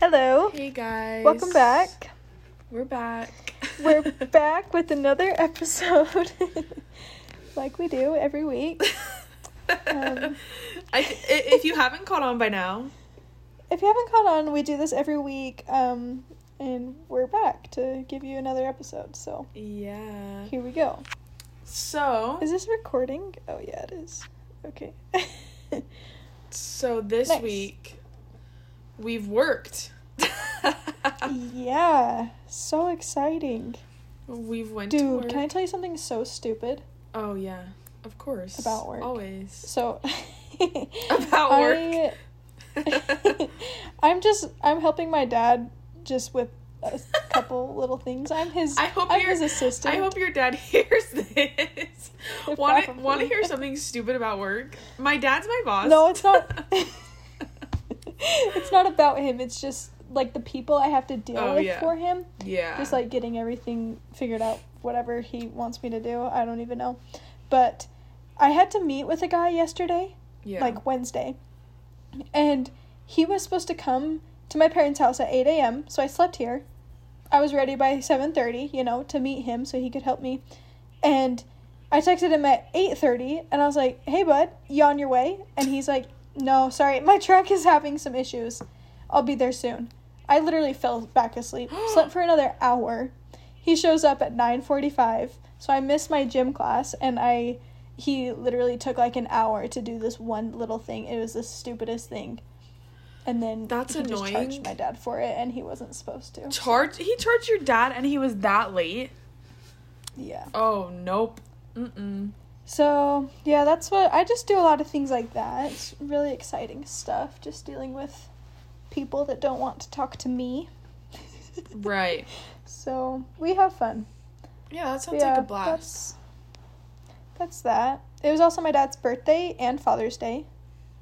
Hello. Hey guys. Welcome back. We're back. We're back with another episode, like we do every week. Um, I, if you haven't caught on by now, If you haven't caught on, we do this every week, um, and we're back to give you another episode. So yeah. here we go. So, Is this recording? Oh yeah, it is. Okay. so this Nice. week we've worked. yeah, so exciting, we've went to dude. work. Can I tell you something so stupid? Oh yeah, of course. About work. Always. So About I- I'm just I'm helping my dad just with a couple little things. I'm his I hope I'm your his assistant. I hope your dad hears this. Want to want to hear something stupid about work? My dad's my boss. No, it's not. it's not about him. It's just like the people I have to deal Oh, with yeah. for him. yeah. Just like getting everything figured out, whatever he wants me to do. I don't even know. But I had to meet with a guy yesterday, yeah. like Wednesday, and he was supposed to come to my parents' house at eight a.m. So I slept here. I was ready by seven thirty, you know, to meet him so he could help me, and I texted him at eight thirty, and I was like, "Hey, bud, you on your way?" And he's like, "No, sorry, my truck is having some issues. I'll be there soon." I literally fell back asleep, slept for another hour. He shows up at nine forty-five, so I missed my gym class, and I he literally took like an hour to do this one little thing. It was the stupidest thing. And then That's he just annoying. charged my dad for it, and he wasn't supposed to. charge he charged your dad and he was that late. Yeah. Oh nope. Mm-mm. So yeah, that's what I just do. A lot of things like that. It's really exciting stuff. Just dealing with people that don't want to talk to me. Right. So we have fun. Yeah, that sounds yeah, like a blast. That's, that's that. It was also my dad's birthday and Father's Day.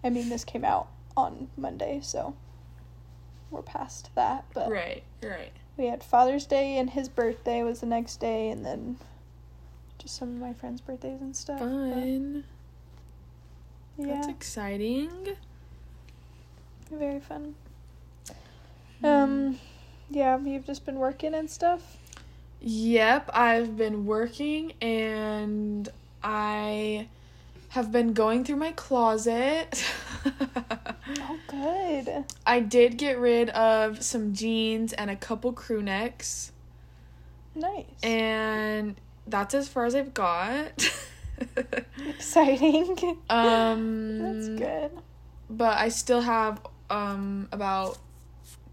I mean, this came out on Monday, so we're past that. But Right, right. we had Father's Day and his birthday was the next day, and then just some of my friends' birthdays and stuff. but Fun. yeah, That's exciting. very fun. Um, yeah, you've just been working and stuff. Yep, I've been working and I have been going through my closet. Oh, good. I did get rid of some jeans and a couple crew necks, Nice. and that's as far as I've got. Exciting. um That's good. but I still have um about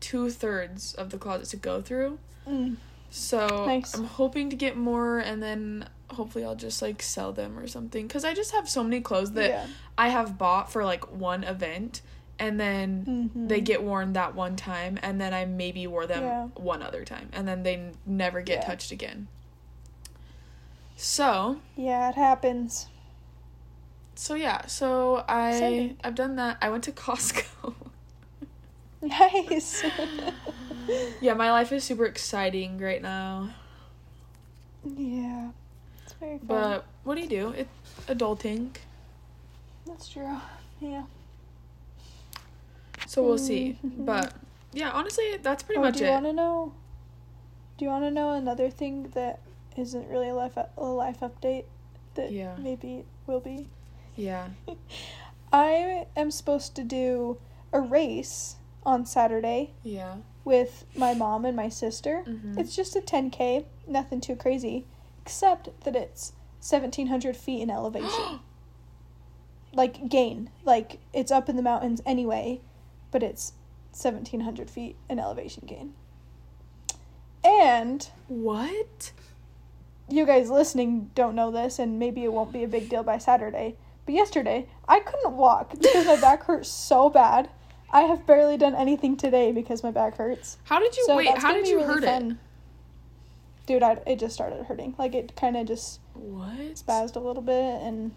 two thirds of the closet to go through. Mm. So Nice. I'm hoping to get more, and then hopefully I'll just like sell them or something. Cause I just have so many clothes that yeah. I have bought for like one event, and then Mhm. they get worn that one time, and then I maybe wore them Yeah. one other time, and then they n- never get Yeah. touched again. So Yeah, it happens. so yeah, so I Exciting. I've done that. I went to Costco. Nice. yeah, my life is super exciting right now. yeah. It's very fun. But what do you do? It adulting. That's true. Yeah. So we'll see. Mhm. But yeah, honestly, that's pretty oh, much do you it. want to know? Do you want to know another thing that isn't really a life a life update that Yeah. maybe will be? Yeah. I am supposed to do a race on Saturday Yeah. with my mom and my sister. Mhm. It's just a 10k, nothing too crazy, except that it's 1700 feet in elevation. like gain, like it's up in the mountains anyway, but it's 1700 feet in elevation gain. And What? you guys listening don't know this, and maybe it won't be a big deal by Saturday. But yesterday, I couldn't walk because my back hurt so bad. I have barely done anything today because my back hurts. How did you So wait? How did you really hurt it? fun. Dude, I, it just started hurting. Like it kind of just What? spazzed a little bit and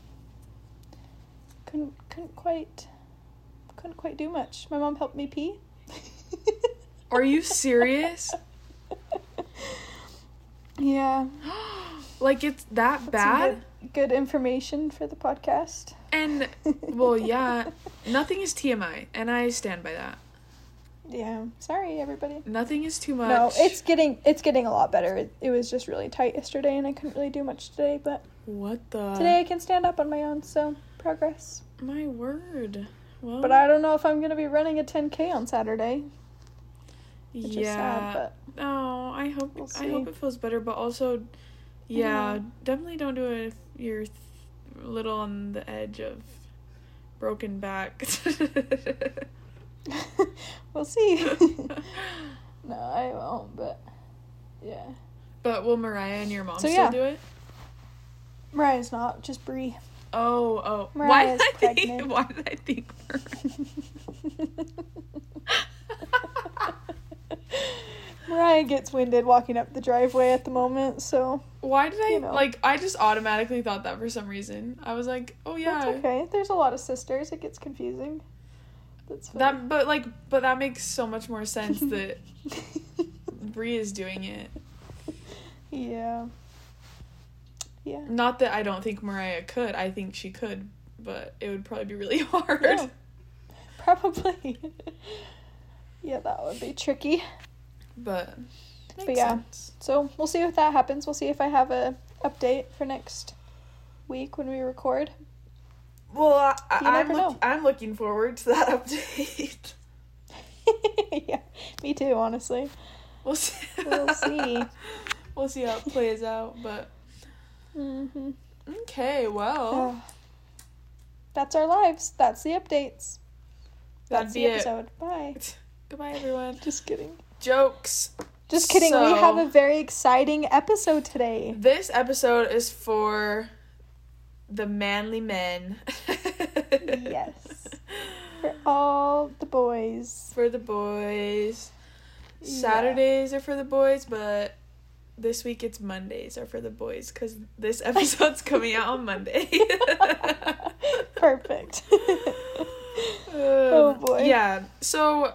couldn't couldn't quite couldn't quite do much. My mom helped me pee. Are you serious? Yeah. like it's that Some bad? Good, good information for the podcast. And well, yeah, nothing is TMI, and I stand by that. Yeah. Sorry, everybody. Nothing is too much. No, it's getting it's getting a lot better. It, it was just really tight yesterday, and I couldn't really do much today. But what the today I can stand up on my own, so progress. My word. Well, But I don't know if I'm gonna be running a 10k on Saturday. Which yeah. is sad, but No, I hope We'll I hope it feels better, but also, yeah, Yeah. definitely don't do it if you're th- a little on the edge of broken back. we'll see. no, I won't. But yeah, but will Mariah and your mom So, still yeah. do it? Mariah's not just Brie. Oh, oh. why Mariah's did I think? Why did I think? Mariah gets winded walking up the driveway at the moment, so Why did I You know. like? I just automatically thought that for some reason. I was like, oh yeah, that's okay. There's a lot of sisters. It gets confusing. That's fine. that. But like, but that makes so much more sense that Brie is doing it. yeah. Yeah. Not that I don't think Mariah could. I think she could, but it would probably be really hard. Yeah. Probably. yeah, that would be tricky. But But yeah. sense. So we'll see if that happens. We'll see if I have a update for next week when we record. Well, I, I'm look-. I'm looking forward to that update. yeah, me too. Honestly, We'll see. we'll see. we'll see how it plays out. But hmm okay, well, that's our lives. That's the updates. that'd That's be the it. episode. Bye. Goodbye, everyone. Just kidding. Jokes. Just kidding. So- we have a very exciting episode today. This episode is for the manly men. Yes. For all the boys. For the boys. Yeah. Saturdays are for the boys, but this week it's Mondays are for the boys because this episode's coming out on Monday. Perfect. oh boy. Yeah. So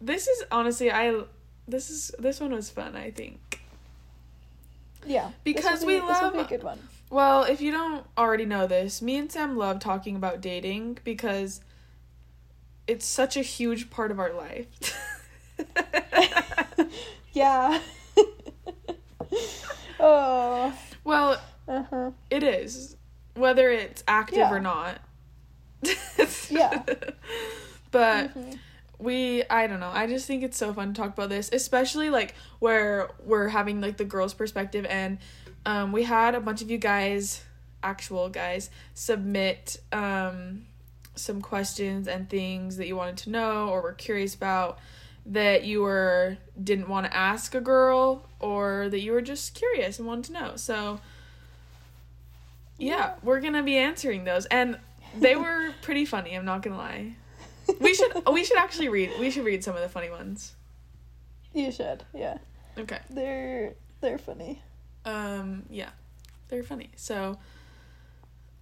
this is honestly I this is this one was fun, I think. yeah. Because we be, this will be a love- good one. Well, if you don't already know this, me and Sam love talking about dating because it's such a huge part of our life. Yeah. oh. well, Uh huh. it is. Whether it's active Yeah. or not. Yeah. But Mhm. We I don't know. I just think it's so fun to talk about this, especially like where we're having like the girls' perspective and um we had a bunch of you guys, actual guys, submit um some questions and things that you wanted to know or were curious about that you were didn't want to ask a girl or that you were just curious and wanted to know. So yeah, Yeah. we're going to be answering those and they were pretty funny, I'm not going to lie. We should we should actually read we should read some of the funny ones. You should. Yeah. Okay. They're they're funny. Um yeah. They're funny. So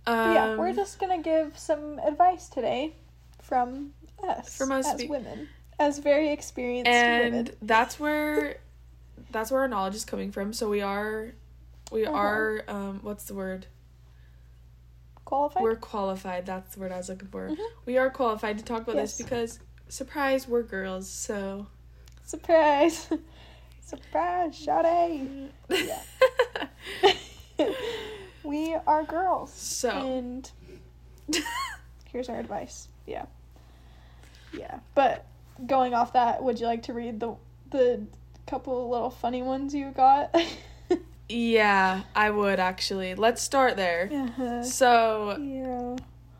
um yeah, we're just gonna give some advice today from us, From us as be- women, as very experienced and women. that's where that's where our knowledge is coming from. So we are we Uh-huh. are um what's the word? Qualified. We're qualified. That's the word I was looking for. Mhm. We are qualified to talk about Yes. this because surprise, we're girls. So Surprise! Surprise! Shawty! Yeah. we are girls, so and here's our advice. Yeah. Yeah, but going off that, would you like to read the the couple little funny ones you got? yeah, I would actually. Let's start there. uh-huh. So Yeah.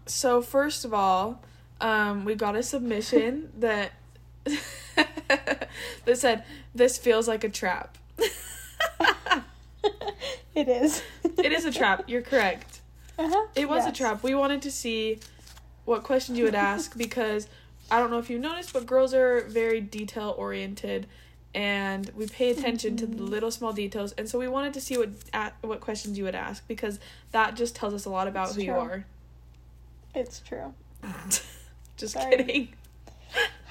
So first of all, um, we got a submission that that said this feels like a trap. it is. it is a trap. You're correct. Uh-huh. It was a trap. We wanted to see what questions you would ask because I don't know if you noticed, but girls are very detail oriented, and we pay attention to the Mhm. little small details. And so we wanted to see what a what questions you would ask because that just tells us a lot about It's who you are. It's true. just Sorry. kidding.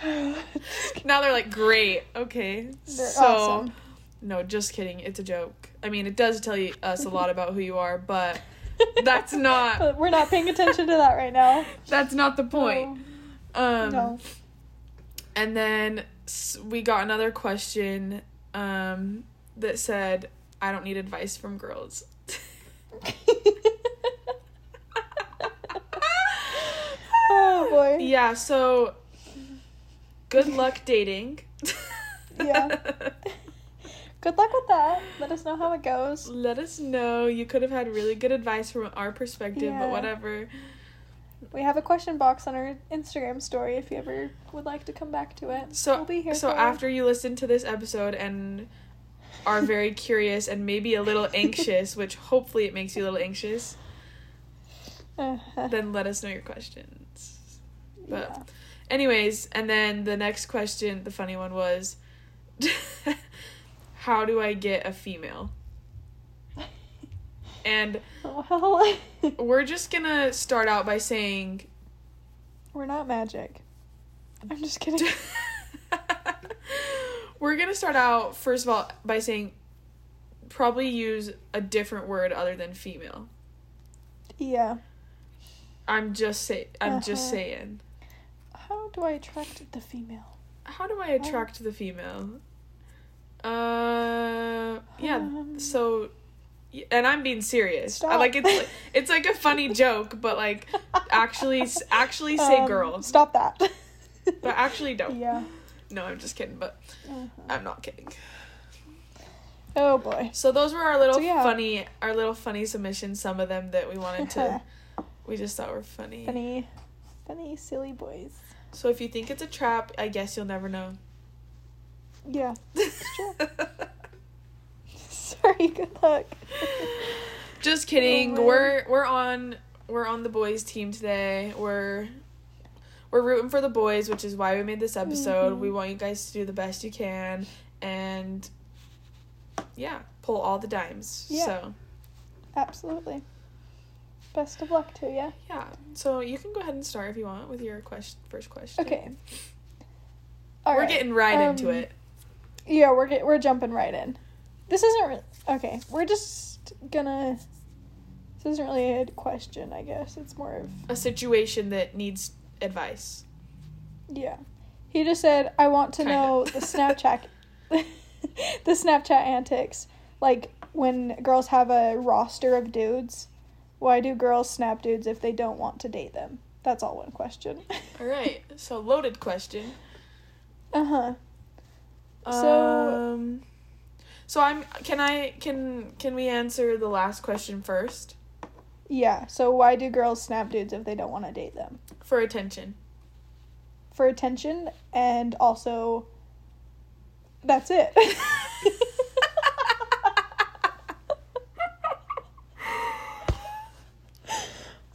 now they're like, great, okay. They're so awesome. no, just kidding. It's a joke. I mean, it does tell you us a lot about who you are, but that's not But we're not paying attention to that right now. that's not the point. No. Um, no. and then we got another question um, that said, "I don't need advice from girls." oh boy. yeah. So, good luck dating. Yeah. Good luck with that. Let us know how it goes. Let us know. You could have had really good advice from our perspective, Yeah. but whatever. We have a question box on our Instagram story if you ever would like to come back to it. So, we'll be here. so after you listen to this episode and are very curious and maybe a little anxious, which hopefully it makes you a little anxious, Uh-huh. then let us know your questions. But Yeah. anyways, and then the next question, the funny one was how do I get a female? And Well, we're just to start out by saying we're not magic. I'm just kidding. we're to start out first of all by saying probably use a different word other than female. yeah. I'm just say I'm just Uh-huh. saying. How do I attract the female? How do I attract the female? Uh, yeah. Um, So, and I'm being serious. Stop. like it's like, it's like a funny joke, but like actually actually say Um, girl, Stop that. but actually don't. yeah. No, I'm just kidding, but Uh-huh. I'm not kidding. Oh boy. So those were our little So, yeah. funny our little funny submissions. Some of them that we wanted to we just thought were funny. funny, funny, silly boys. So if you think it's a trap, I guess you'll never know. Yeah. It's true. Sorry. Good luck. Just kidding. Oh, we're we're on we're on the boys team today. We're we're rooting for the boys, which is why we made this episode. Mhm. We want you guys to do the best you can and yeah, pull all the dimes. Yeah. So, Absolutely. Best of luck to you. yeah. So you can go ahead and start if you want with your question first question. Okay. All we're right. getting right into um, it. Yeah, we're get, we're jumping right in. This isn't okay. We're just gonna. This isn't really a question, I guess. It's more of A situation that needs advice. yeah. He just said, "I want to Kinda. know the Snapchat, the Snapchat antics, like when girls have a roster of dudes. Why do girls snap dudes if they don't want to date them? That's all one question. All right. So loaded question. uh huh. So- um, so I'm can I can can we answer the last question first Yeah. So why do girls snap dudes if they don't want to date them? for attention? for attention and also that's it.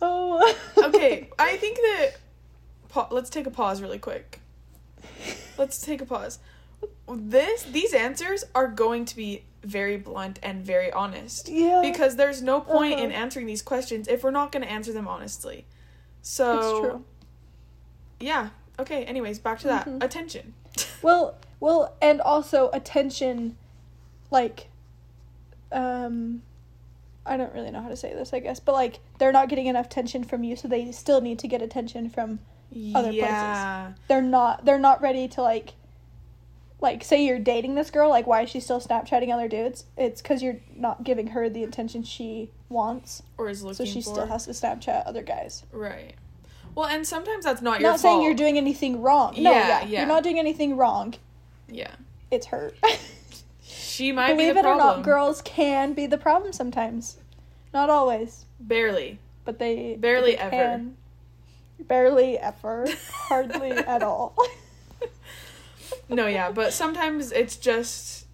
oh. okay, I think that pa- let's take a pause really quick. Let's take a pause. This these answers are going to be very blunt and very honest Yeah. because there's no point in Uh-huh. answering these questions if we're not going to answer them honestly. So it's true. Yeah. Okay, anyways, back to that. Mhm. Attention. Well, well, and also attention like um I don't really know how to say this, I guess, but like they're not getting enough attention from you, so they still need to get attention from Other places. yeah. they're not they're not ready to like like say you're dating this girl like why is she still snapchatting other dudes it's because you're not giving her the attention she wants Or is looking so she for. still has to snapchat other guys Right. Well, and sometimes that's not your not saying fault. you're doing anything wrong no Yeah, yeah, yeah. you're not doing anything wrong Yeah. it's her She might believe be the it problem. or not girls can be the problem sometimes not always Barely. but they but Barely they ever. can. barely ever hardly at all No, yeah, but sometimes it's just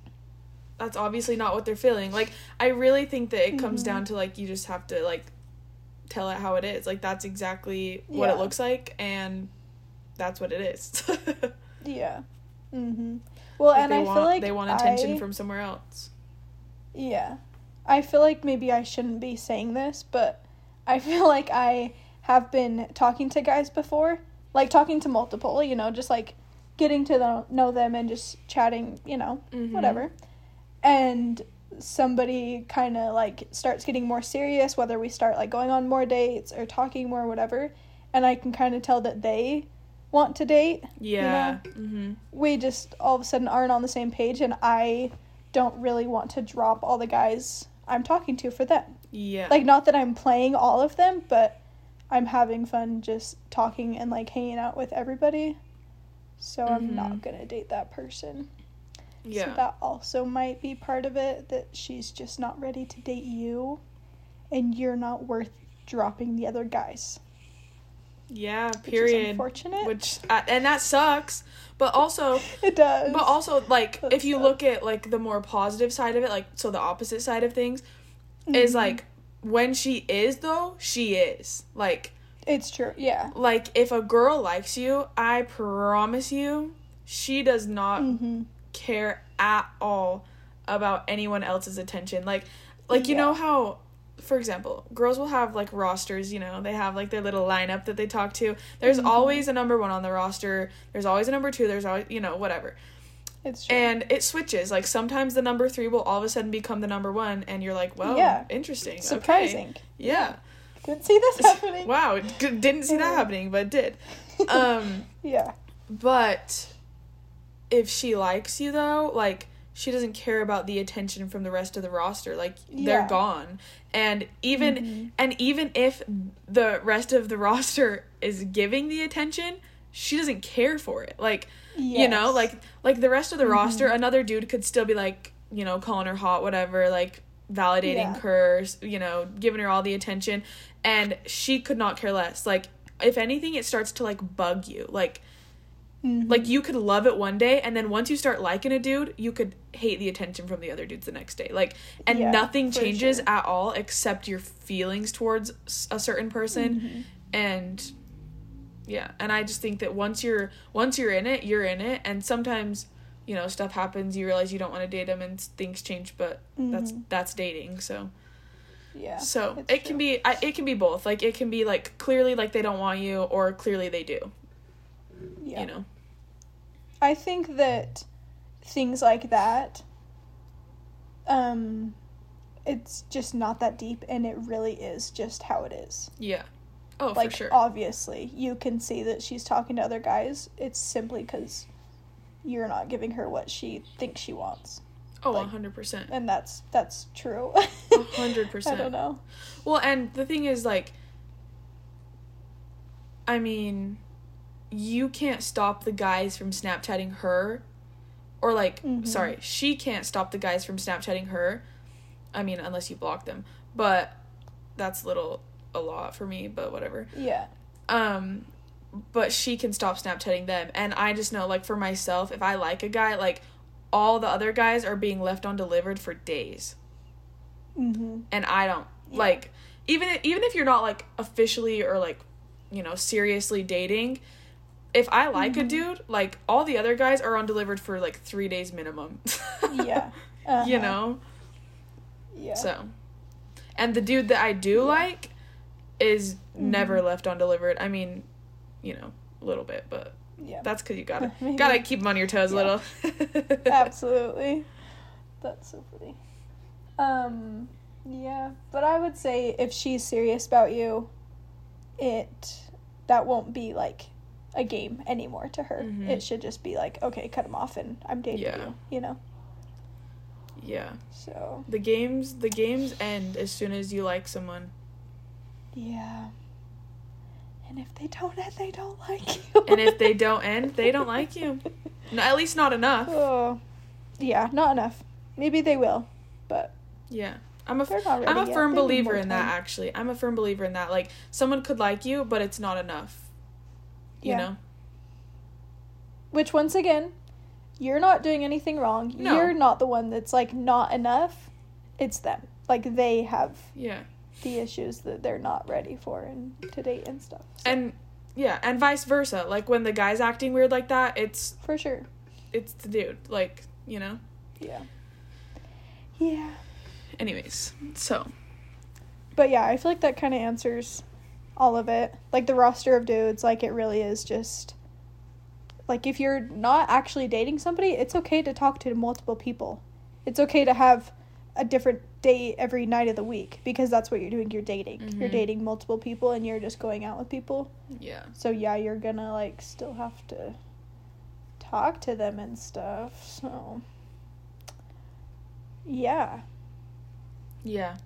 that's obviously not what they're feeling. Like I really think that it comes Mhm. down to like you just have to like tell it how it is. Like that's exactly what it looks like and that's what it is. yeah mhm well Like, and i want feel like they want attention I- from somewhere else. Yeah. I feel like maybe I shouldn't be saying this, but I feel like I have been talking to guys before. Like talking to multiple, you know, just like getting to know, know them and just chatting, you know, Mhm. whatever. And somebody kind of like starts getting more serious, whether we start like going on more dates or talking more, whatever. And I can kind of tell that they want to date. Yeah. Mm-hmm. We just all of a sudden aren't on the same page, and I don't really want to drop all the guys I'm talking to for them. Yeah. Like, not that I'm playing all of them, but I'm having fun just talking and like hanging out with everybody. So I'm Mhm. not gonna date that person. yeah. So that also might be part of it that she's just not ready to date you and you're not worth dropping the other guys. yeah. Which is Period. unfortunate. Which uh, and that sucks. But also, it does. but also, like, That if you look at like the more positive side of it, like, so the opposite side of things is Mhm. like when she is though, she is like. It's true. Yeah. like if a girl likes you i promise you she does not Mm-hmm. care at all about anyone else's attention like like you Yeah. know how for example girls will have like rosters you know they have like their little lineup that they talk to there's Mhm. always a number one on the roster there's always a number two there's always you know whatever It's true. and it switches like sometimes the number three will all of a sudden become the number one and you're like well Yeah. interesting okay. surprising. yeah Didn't see this happening. wow d- didn't see that happening but did um Yeah. But if she likes you though, like she doesn't care about the attention from the rest of the roster. Like they're gone. And even Mhm. and even if the rest of the roster is giving the attention, she doesn't care for it. Like you know, like like the rest of the Mhm. roster, another dude could still be like, you know, calling her hot, whatever, like validating Yeah. her, you know, giving her all the attention, and she could not care less. Like if anything, it starts to like bug you. Like Mhm. like you could love it one day, and then once you start liking a dude, you could hate the attention from the other dudes the next day. Like, and Yeah, nothing changes sure. at all except your feelings towards a certain person, Mhm. and yeah, and I just think that once you're once you're in it, you're in it, and sometimes you know stuff happens, you realize you don't want to date them, and things change, but that's Mhm. that's dating, so. yeah. So it can be I, it can be both. Like it can be like clearly like they don't want you or clearly they do. Yeah. You know. I think that things like that, um, it's just not that deep, and it really is just how it is. Yeah. Oh, like, for sure. obviously, you can see that she's talking to other guys. It's simply because you're not giving her what she thinks she wants, oh, like- 100%. and that's that's true. Hundred percent. I don't know. Well, and the thing is, like, I mean, you can't stop the guys from Snapchatting her, or like, Mhm. sorry, she can't stop the guys from Snapchatting her. I mean, unless you block them, but that's a little a lot for me. But whatever. Yeah. Um, but she can stop Snapchatting them, and I just know, like, for myself, if I like a guy, like, all the other guys are being left on delivered for days Mm-hmm. and I don't Yeah. like even even if you're not like officially or like you know seriously dating if I like a Mhm. dude like all the other guys are on delivered for like 3 days minimum Yeah. you Uh-huh. know Yeah. so and the dude that I do Yeah. like is never Mhm. left undelivered I mean you know a little bit but yeah. that's cuz you got to got to keep them on your toes a Yeah. little Absolutely. That's so funny. Um, yeah, but I would say if she's serious about you, it that won't be like a game anymore to her. Mhm. It should just be like, okay, cut him off and I'm dating Yeah. you, you know. yeah So, the games the games end as soon as you like someone yeah. And if they don't end, they don't like you. and if they don't end, they don't like you. No, at least not enough. oh. Yeah, not enough. Maybe they will, but Yeah. I'm a I'm a firm believer in that time. actually. I'm a firm believer in that. Like someone could like you, but it's not enough. You Yeah. know? Which once again, you're not doing anything wrong. No. You're not the one that's like not enough. It's them. Like they have Yeah. The issues that they're not ready for and to date and stuff. So, And yeah, and vice versa. Like when the guy's acting weird like that, it's for sure. it's the dude. Like, you know? Yeah. Yeah. Anyways, so But yeah, I feel like that kind of answers all of it. Like the roster of dudes, like it really is just like if you're not actually dating somebody, it's okay to talk to multiple people. It's okay to have a different date every night of the week because that's what you're doing. You're dating. You're Mhm. dating multiple people and you're just going out with people. Yeah. So yeah, you're gonna like still have to talk to them and stuff. So yeah, Yeah.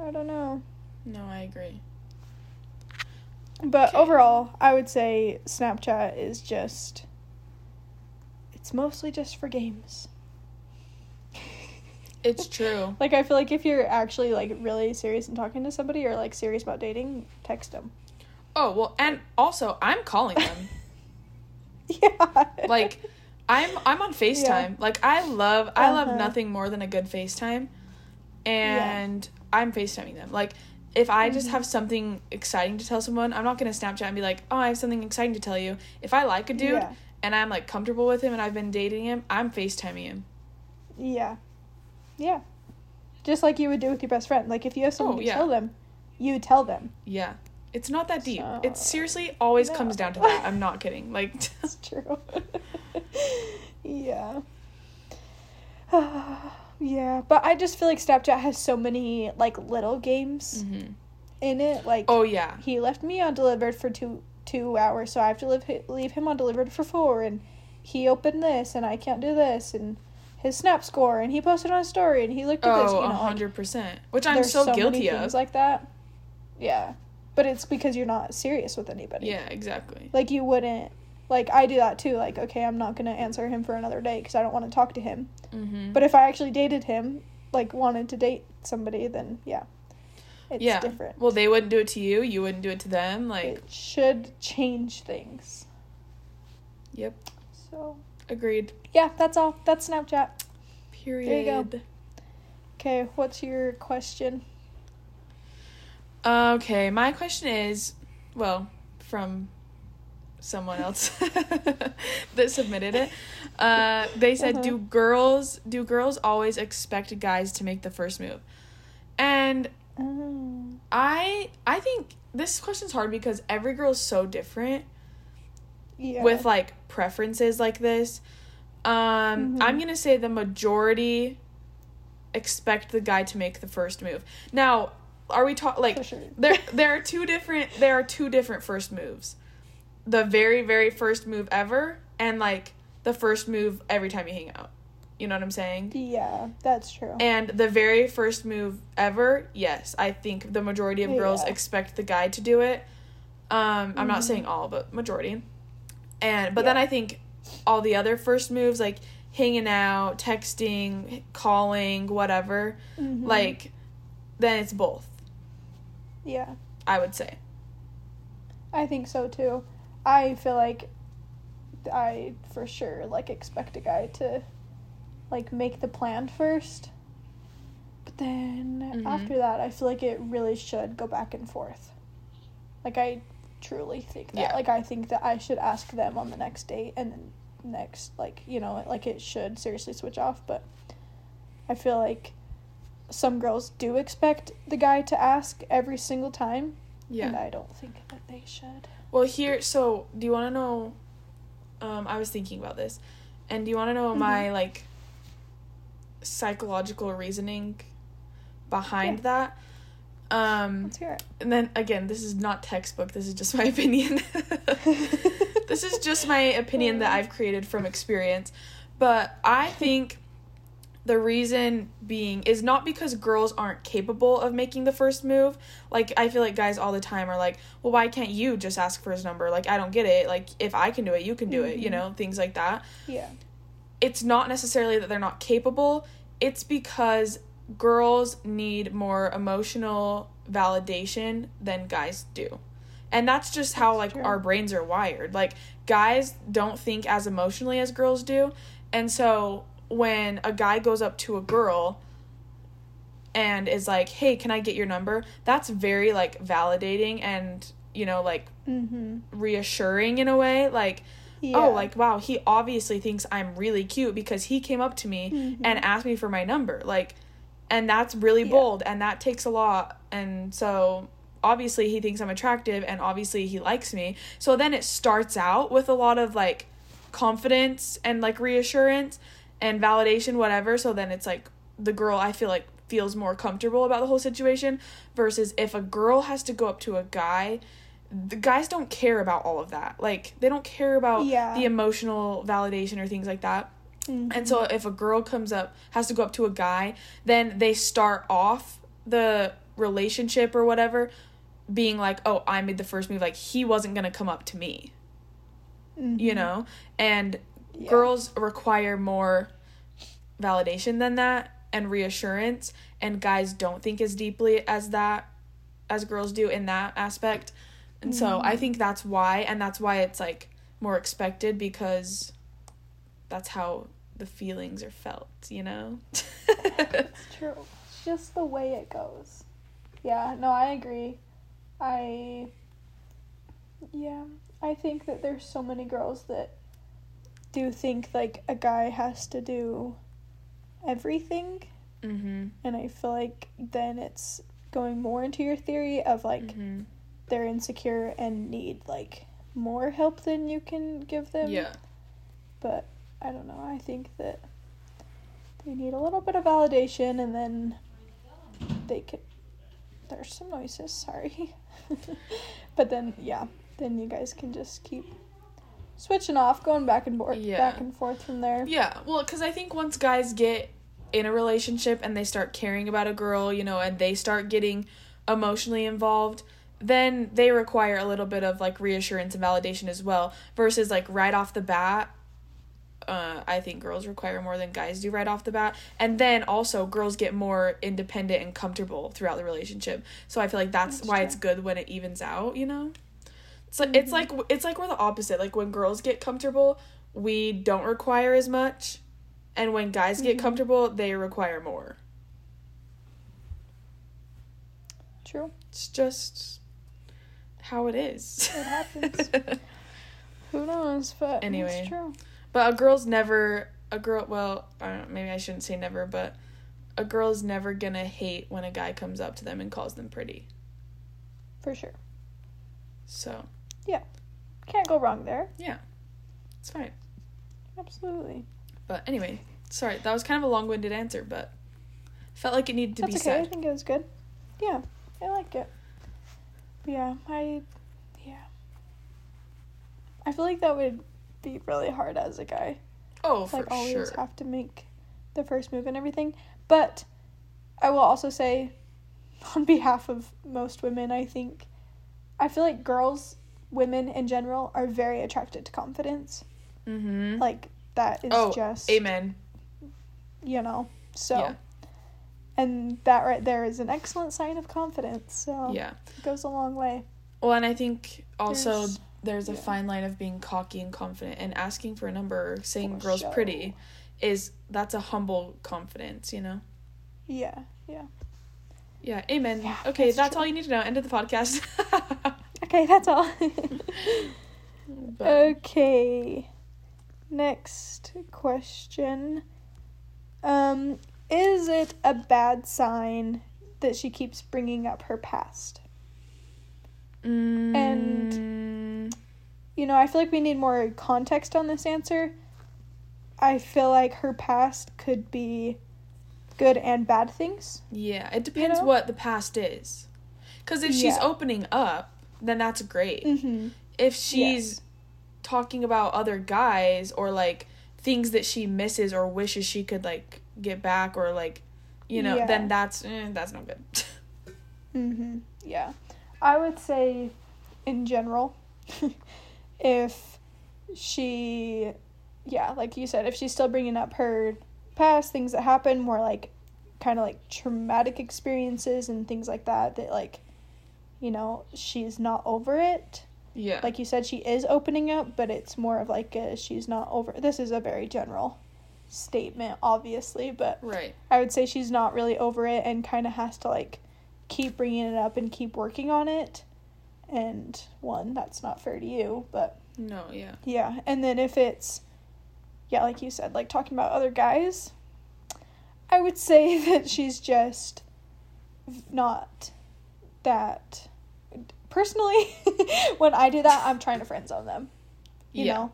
I don't know. No, I agree. But Okay. overall, I would say Snapchat is just it's mostly just for games. It's true. Like I feel like if you're actually like really serious and talking to somebody or like serious about dating, text them. Oh, well, and also I'm calling them. Yeah. like I'm I'm on FaceTime. Like I love I love Uh-huh. nothing more than a good FaceTime. And I'm FaceTiming them. Like if I just Mhm. have something exciting to tell someone, I'm not gonna Snapchat and be like, Oh, I have something exciting to tell you. If I like a dude Yeah. and I'm like comfortable with him and I've been dating him, I'm FaceTiming him. Yeah. Yeah. Just like you would do with your best friend. Like if you have someone Oh, to yeah. tell them, you tell them. Yeah. It's not that deep. So- it seriously always No. comes down to that. I'm not kidding. Like That's true. yeah. yeah, but I just feel like Snapchat has so many like little games Mhm. in it. Like Oh yeah. he left me on delivered for two two hours, so I have to live leave him on delivered for four, and he opened this, and I can't do this, and his snap score, and he posted on a story, and he looked at this. Oh, You know, hundred percent. Which I'm there's so, many guilty things like that. Yeah, but it's because you're not serious with anybody. yeah, exactly. Like you wouldn't. Like I do that too. Like okay, I'm not gonna answer him for another day because I don't want to talk to him. Mm-hmm. But if I actually dated him, like wanted to date somebody, then yeah, it's yeah. different. Well, they wouldn't do it to you. You wouldn't do it to them. Like, it should change things. yep, So agreed. yeah, that's all. That's Snapchat. Period. There you go. Okay, what's your question? Okay, my question is, well, from someone else that submitted it. Uh, they said, Uh-huh. "Do girls do girls always expect guys to make the first move?" And Um, I I think this question's hard because every girl's so different. Yeah. with like preferences like this. Um, Mhm. I'm gonna say the majority expect the guy to make the first move. Now, are we talking like sure. there? There are two different. There are two different first moves. The very very first move ever, and like the first move every time you hang out. You know what I'm saying? yeah, that's true. And the very first move ever, yes, I think the majority of girls Yeah. expect the guy to do it. Um, I'm not Mhm. saying all, but majority. And but then I think all the other first moves like hanging out, texting, calling, whatever, Mhm. like then it's both, yeah. I would say. I think so too. I feel like I for sure like expect a guy to like make the plan first. But then Mhm. after that, I feel like it really should go back and forth. Like I truly think that. Yeah. Like I think that I should ask them on the next date and then next like, you know, like it should seriously switch off, but I feel like some girls do expect the guy to ask every single time, and Yeah. I don't think that they should. Well, here so do you want to know um I was thinking about this. And do you want to know Mhm. my like psychological reasoning behind that? Um Let's hear it. and then again, this is not textbook. This is just my opinion. this is just my opinion that I've created from experience. But I think the reason being is not because girls aren't capable of making the first move. Like I feel like guys all the time are like, "Well, why can't you just ask for his number?" Like I don't get it. Like if I can do it, you can do it, you Mhm. know, things like that Yeah. it's not necessarily that they're not capable it's because girls need more emotional validation than guys do and that's just how That's like true. our brains are wired like guys don't think as emotionally as girls do and so when a guy goes up to a girl and is like hey can i get your number that's very like validating and you know like Mm-hmm. reassuring in a way like Yeah. oh like wow he obviously thinks i'm really cute because he came up to me Mhm. and asked me for my number like and that's really Yeah. bold and that takes a lot. And so obviously he thinks i'm attractive and obviously he likes me. So then it starts out with a lot of like confidence and like reassurance and validation whatever. So then it's like the girl I feel like feels more comfortable about the whole situation versus if a girl has to go up to a guy the guys don't care about all of that. Like they don't care about Yeah. the emotional validation or things like that Mhm. and so if a girl comes up has to go up to a guy then they start off the relationship or whatever being like oh i made the first move like he wasn't gonna come up to me you Mhm. know and Yeah. girls require more validation than that and reassurance and guys don't think as deeply as that as girls do in that aspect and so i think that's why and that's why it's like more expected because that's how the feelings are felt you know It's true. It's just the way it goes. Yeah, no, I agree. I yeah, I think that there's so many girls that do think like a guy has to do everything mhm and I feel like then it's going more into your theory of like mhm they're insecure and need like more help than you can give them. yeah But I don't know. I think that they need a little bit of validation and then they could. There's some noises, sorry. but then, yeah, then you guys can just keep switching off, going back and forth, Yeah. back and forth from there. Yeah, well, because I think once guys get in a relationship and they start caring about a girl, you know, and they start getting emotionally involved, then they require a little bit of like reassurance and validation as well. Versus like right off the bat, uh, I think girls require more than guys do right off the bat. And then also, girls get more independent and comfortable throughout the relationship. So I feel like that's, That's why true. it's good when it evens out, you know? It's like, it's like it's like we're the opposite. Like when girls get comfortable, we don't require as much, and when guys get Mhm. comfortable, they require more. True. It's just how it is. It happens. Who knows? But Anyway. it's true. But a girl's never a girl. Well, I don't maybe I shouldn't say never, but a girl's never gonna hate when a guy comes up to them and calls them pretty. For sure. So Yeah, Can't go wrong there. Yeah, it's fine. Absolutely. But anyway, sorry that was kind of a long-winded answer, but felt like it needed to That's be okay. I think it was good. Yeah, I like it. But yeah, I yeah. I feel like that would be really hard as a guy. Oh, for like always sure. have to make the first move and everything. But I will also say on behalf of most women, I think I feel like girls, women in general are very attracted to confidence. Mm-hmm. Like that is Oh, just Amen. you know. So Yeah. and that right there is an excellent sign of confidence. So Yeah. it goes a long way. Well, and I think also There's- there's, a yeah. fine line of being cocky and confident and asking for a number or saying For girl's sure. pretty is that's a humble confidence, you know? Yeah, yeah. Yeah, amen. Yeah, okay, that's that's, all you need to know. End of the podcast. Okay, that's all. But- okay. Next question. Um, is it a bad sign that she keeps bringing up her past? Mm, You know, I feel like we need more context on this answer. I feel like her past could be good and bad things. yeah, it depends know? what the past is. Because if she's Yeah. opening up, then that's great. Mm-hmm. if she's talking about other guys or like things that she misses or wishes she could like get back or like you know Yeah. then that's eh, that's no good Mm-hmm. Yeah. I would say, in general, if she, yeah, like you said, if she's still bringing up her past things that happened, more like kind of like traumatic experiences and things like that, that like, you know, she's not over it. yeah Like you said, she is opening up, but it's more of like a, she's not over. This is a very general statement, obviously, but right I would say she's not really over it and kind of has to like keep bringing it up and keep working on it. And one, that's not fair to you, but no yeah yeah. And then if it's, yeah, like you said, like talking about other guys, I would say that she's just not that. Personally, when I do that, I'm trying to friend zone them. You yeah know?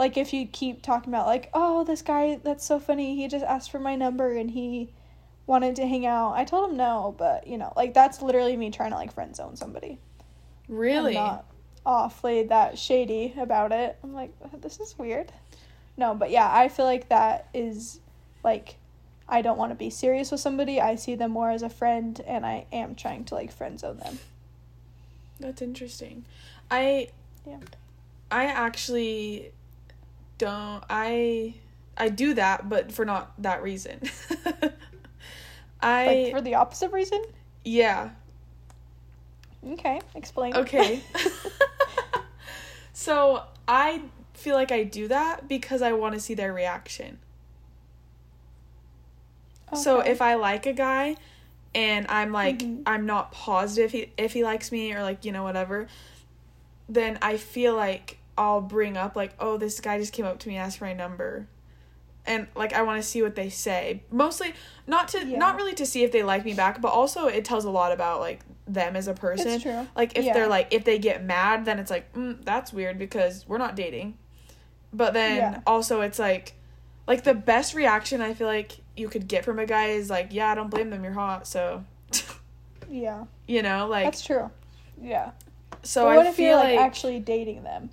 Like if you keep talking about like, oh, this guy that's so funny, he just asked for my number and he wanted to hang out. I told him no, but you know, like that's literally me trying to like friend zone somebody. Really? I'm not awfully that shady about it. I'm like, this is weird. No, but yeah, I feel like that is like I don't want to be serious with somebody. I see them more as a friend and I am trying to like friend zone them. That's interesting. I Yeah. I actually don't I I do that but for not that reason. I Like for the opposite reason? yeah. Okay, explain. Okay. so I feel like I do that because I want to see their reaction. So if I like a guy and I'm like Mhm. I'm not positive he, if he likes me or like you know whatever, then I feel like I'll bring up like oh this guy just came up to me and asked for my number. And like I want to see what they say. Mostly not to Yeah. not really to see if they like me back, but also it tells a lot about like them as a person. It's true. Like if Yeah. they're like if they get mad, then it's like mm, that's weird because we're not dating. But then Yeah. also it's like like the best reaction I feel like you could get from a guy is like, yeah, I don't blame them, you're hot. So Yeah. you know, like That's true. Yeah. so but what I if feel you're like, like actually dating them?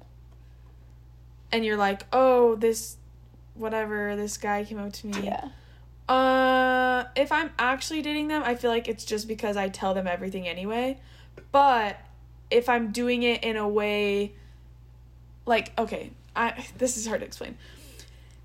and you're like, "Oh, this whatever, this guy came up to me." Yeah. Uh, if I'm actually dating them, I feel like it's just because I tell them everything anyway. But if I'm doing it in a way like okay, I this is hard to explain.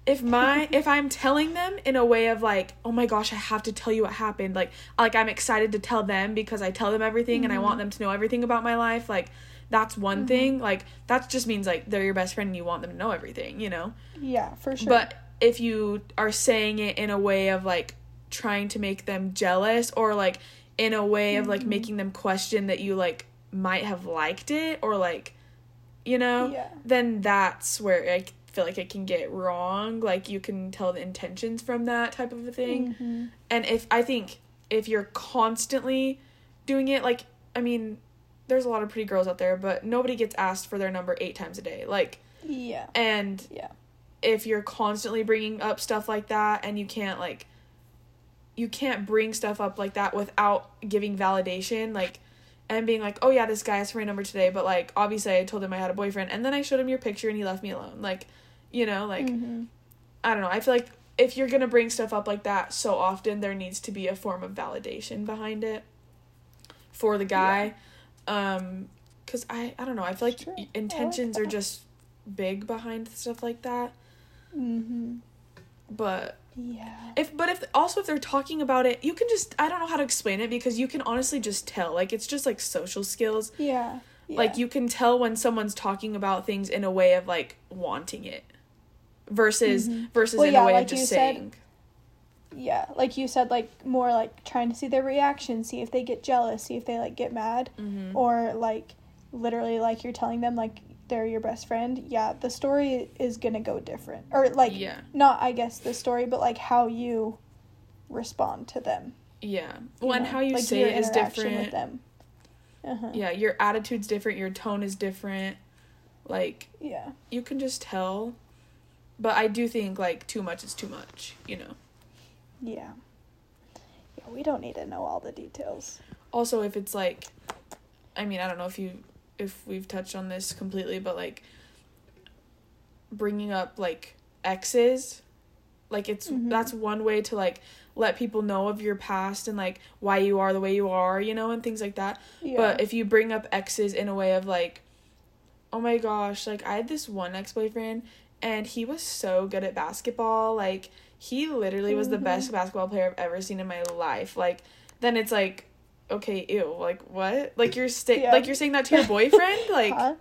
If my if I'm telling them in a way of like, "Oh my gosh, I have to tell you what happened." Like like I'm excited to tell them because I tell them everything and I want them to know everything about my life. Like that's one thing. Like that just means like they're your best friend and you want them to know everything, you know? Yeah, for sure. But if you are saying it in a way of like trying to make them jealous or like in a way of Mm-hmm. like making them question that you like might have liked it or like you know, Yeah. then that's where I feel like it can get wrong. Like you can tell the intentions from that type of a thing. Mhm. And if I think if you're constantly doing it, like I mean, there's a lot of pretty girls out there, but nobody gets asked for their number eight times a day. Like, Yeah. and Yeah. if you're constantly bringing up stuff like that, and you can't like, you can't bring stuff up like that without giving validation, like, and being like, oh yeah, this guy asked for my number today, but like, obviously I told him I had a boyfriend, and then I showed him your picture and he left me alone. Like, you know, like. Mhm. I don't know. I feel like if you're gonna bring stuff up like that so often, there needs to be a form of validation behind it for the guy. Um, cause I I don't know. I feel like Sure. I like intentions are just big behind stuff like that. Mhm. But Yeah. if but if also if they're talking about it, you can just I don't know how to explain it because you can honestly just tell. Like it's just like social skills. Yeah. Like you can tell when someone's talking about things in a way of like wanting it versus Mhm. versus Well, in yeah, a way like of just saying. Yeah, like you said, like more like trying to see their reaction, see if they get jealous, see if they like get mad, Mhm. or like literally like you're telling them like they're your best friend. Yeah, the story is gonna go different, or like Yeah. not I guess the story, but like how you respond to them. Yeah. you Well, and know? how you like say it is different. with them. Uh huh. Yeah, your attitude's different, your tone is different. Like, Yeah. you can just tell. But I do think, like, too much is too much, you know? Yeah. Yeah, we don't need to know all the details. Also, if it's like, I mean, I don't know if you, if we've touched on this completely, but like, bringing up, like, exes, like, it's, Mhm. that's one way to, like, let people know of your past and, like, why you are the way you are, you know, and things like that. Yeah. But if you bring up exes in a way of like, oh my gosh, like I had this one ex boyfriend and he was so good at basketball. Like he literally was the Mhm. best basketball player I've ever seen in my life. Like then it's like, okay, ew, like what? Like you're sta- Yeah. like you're saying that to your boyfriend? like huh?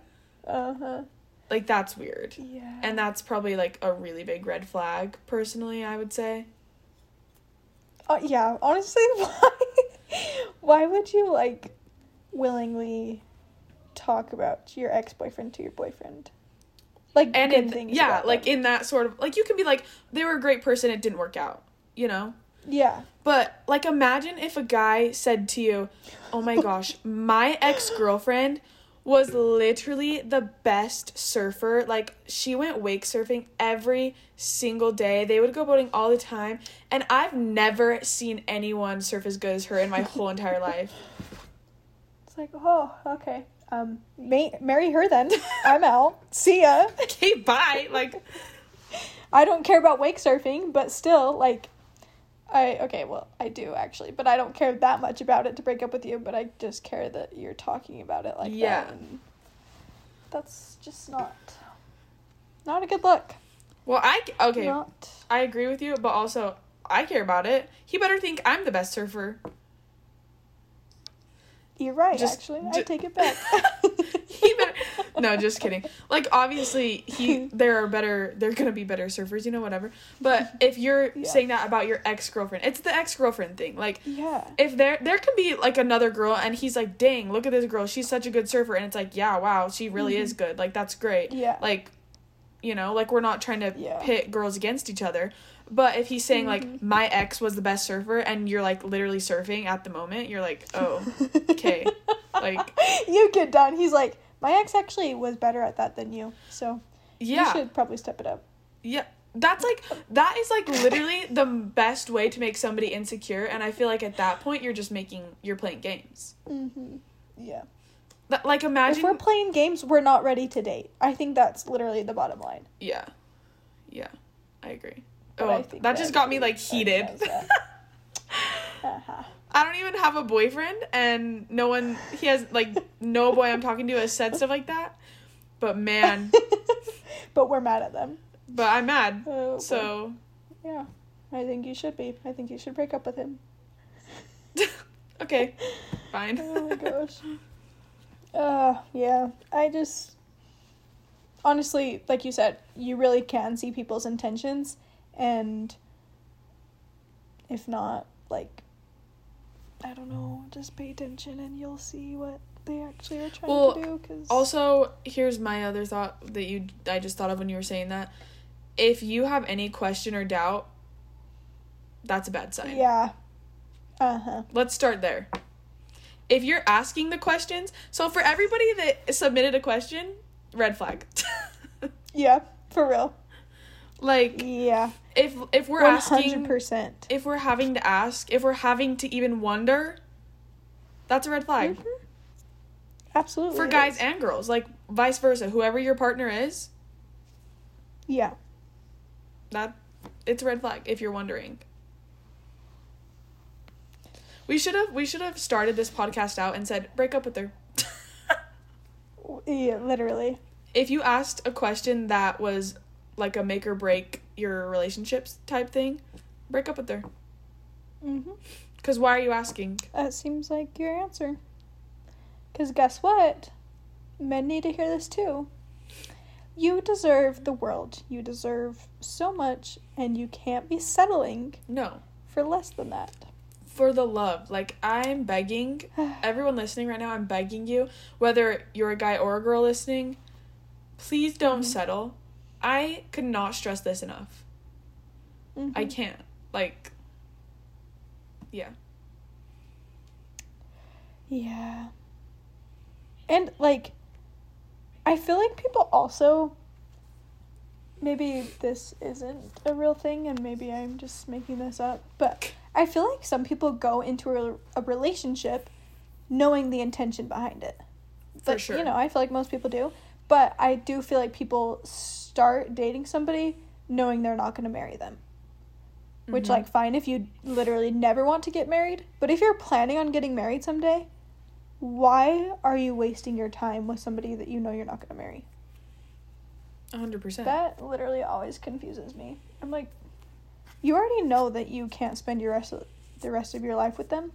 Uh huh. like that's weird. Yeah. And that's probably like a really big red flag, personally, I would say. Uh, yeah, honestly, why? Why would you like willingly talk about your ex boyfriend to your boyfriend? Like And good in, things. yeah, like them. in that sort of like you can be like, they were a great person, it didn't work out, you know? yeah, But like imagine if a guy said to you, "Oh my gosh, my ex-girlfriend was literally the best surfer. Like she went wake surfing every single day. They would go boating all the time, and I've never seen anyone surf as good as her in my whole entire life. It's like, oh, okay. Um, ma- marry her then. I'm out. See ya. Okay, bye. Like I don't care about wake surfing, but still, like, I okay, well, I do actually, but I don't care that much about it to break up with you. But I just care that you're talking about it like Yeah. that. And that's just not not a good look. well, I okay. Not. I agree with you, but also I care about it. He better think I'm the best surfer. You're right. Just- actually, I take it back. he better no just kidding like obviously he there are better there are gonna be better surfers you know whatever but if you're Yeah. saying that about your ex-girlfriend it's the ex-girlfriend thing like yeah. if there there could be like another girl and he's like dang look at this girl she's such a good surfer and it's like yeah wow she really is mm-hmm. good like that's great Yeah. like you know like we're not trying to Yeah. pit girls against each other but if he's saying like Mhm. my ex was the best surfer and you're like literally surfing at the moment you're like oh okay like you get done. He's like, my ex actually was better at that than you, so you should probably step it up. Yeah. That's like that is like literally the best way to make somebody insecure and I feel like at that point you're just making you're playing games. Mm-hmm. Yeah. That, like imagine If we're playing games, we're not ready to date. I think that's literally the bottom line. Yeah. Yeah. I agree. Oh, think that just got me like heated. Uh-huh. I don't even have a boyfriend and no one he has like no boy I'm talking to has said stuff like that. But man, but we're mad at them. but I'm mad. Oh, boy. So, yeah, I think you should be. I think you should break up with him. okay. Fine. Oh my gosh. Uh, yeah. I just honestly, like you said, you really can see people's intentions, and if not, like, I don't know, just pay attention and you'll see what they actually are trying Well, to do. Cause Also, here's my other thought that you I just thought of when you were saying that. If you have any question or doubt, that's a bad sign. yeah. Uh huh. Let's start there. If you're asking the questions, so for everybody that submitted a question, red flag. Yeah, for real. like Yeah. If if we're One asking hundred percent. if we're having to ask, if we're having to even wonder, that's a red flag. Mhm. Absolutely. For guys is. and girls, like vice versa, whoever your partner is, yeah. that it's a red flag if you're wondering. We should have we should have started this podcast out and said break up with her. Yeah, literally. if you asked a question that was like a make or break your relationships type thing, break up with her. Mm-hmm. Cuz why are you asking? That seems like your answer. Because guess what? Men need to hear this too. You deserve the world. You deserve so much, and you can't be settling No. for less than that. For the love. Like I'm begging everyone listening right now, I'm begging you, whether you're a guy or a girl listening, please don't Mhm. settle. I could not stress this enough. Mhm. I can't. Like yeah. Yeah. And like I feel like people also maybe this isn't a real thing and maybe I'm just making this up, but I feel like some people go into a, a relationship knowing the intention behind it. For But, sure. You know, I feel like most people do, but I do feel like people start dating somebody knowing they're not going to marry them. Which Mhm. like fine if you literally never want to get married, but if you're planning on getting married someday, why are you wasting your time with somebody that you know you're not going to marry? 100%. That literally always confuses me. I'm like you already know that you can't spend your rest of, the rest of your life with them.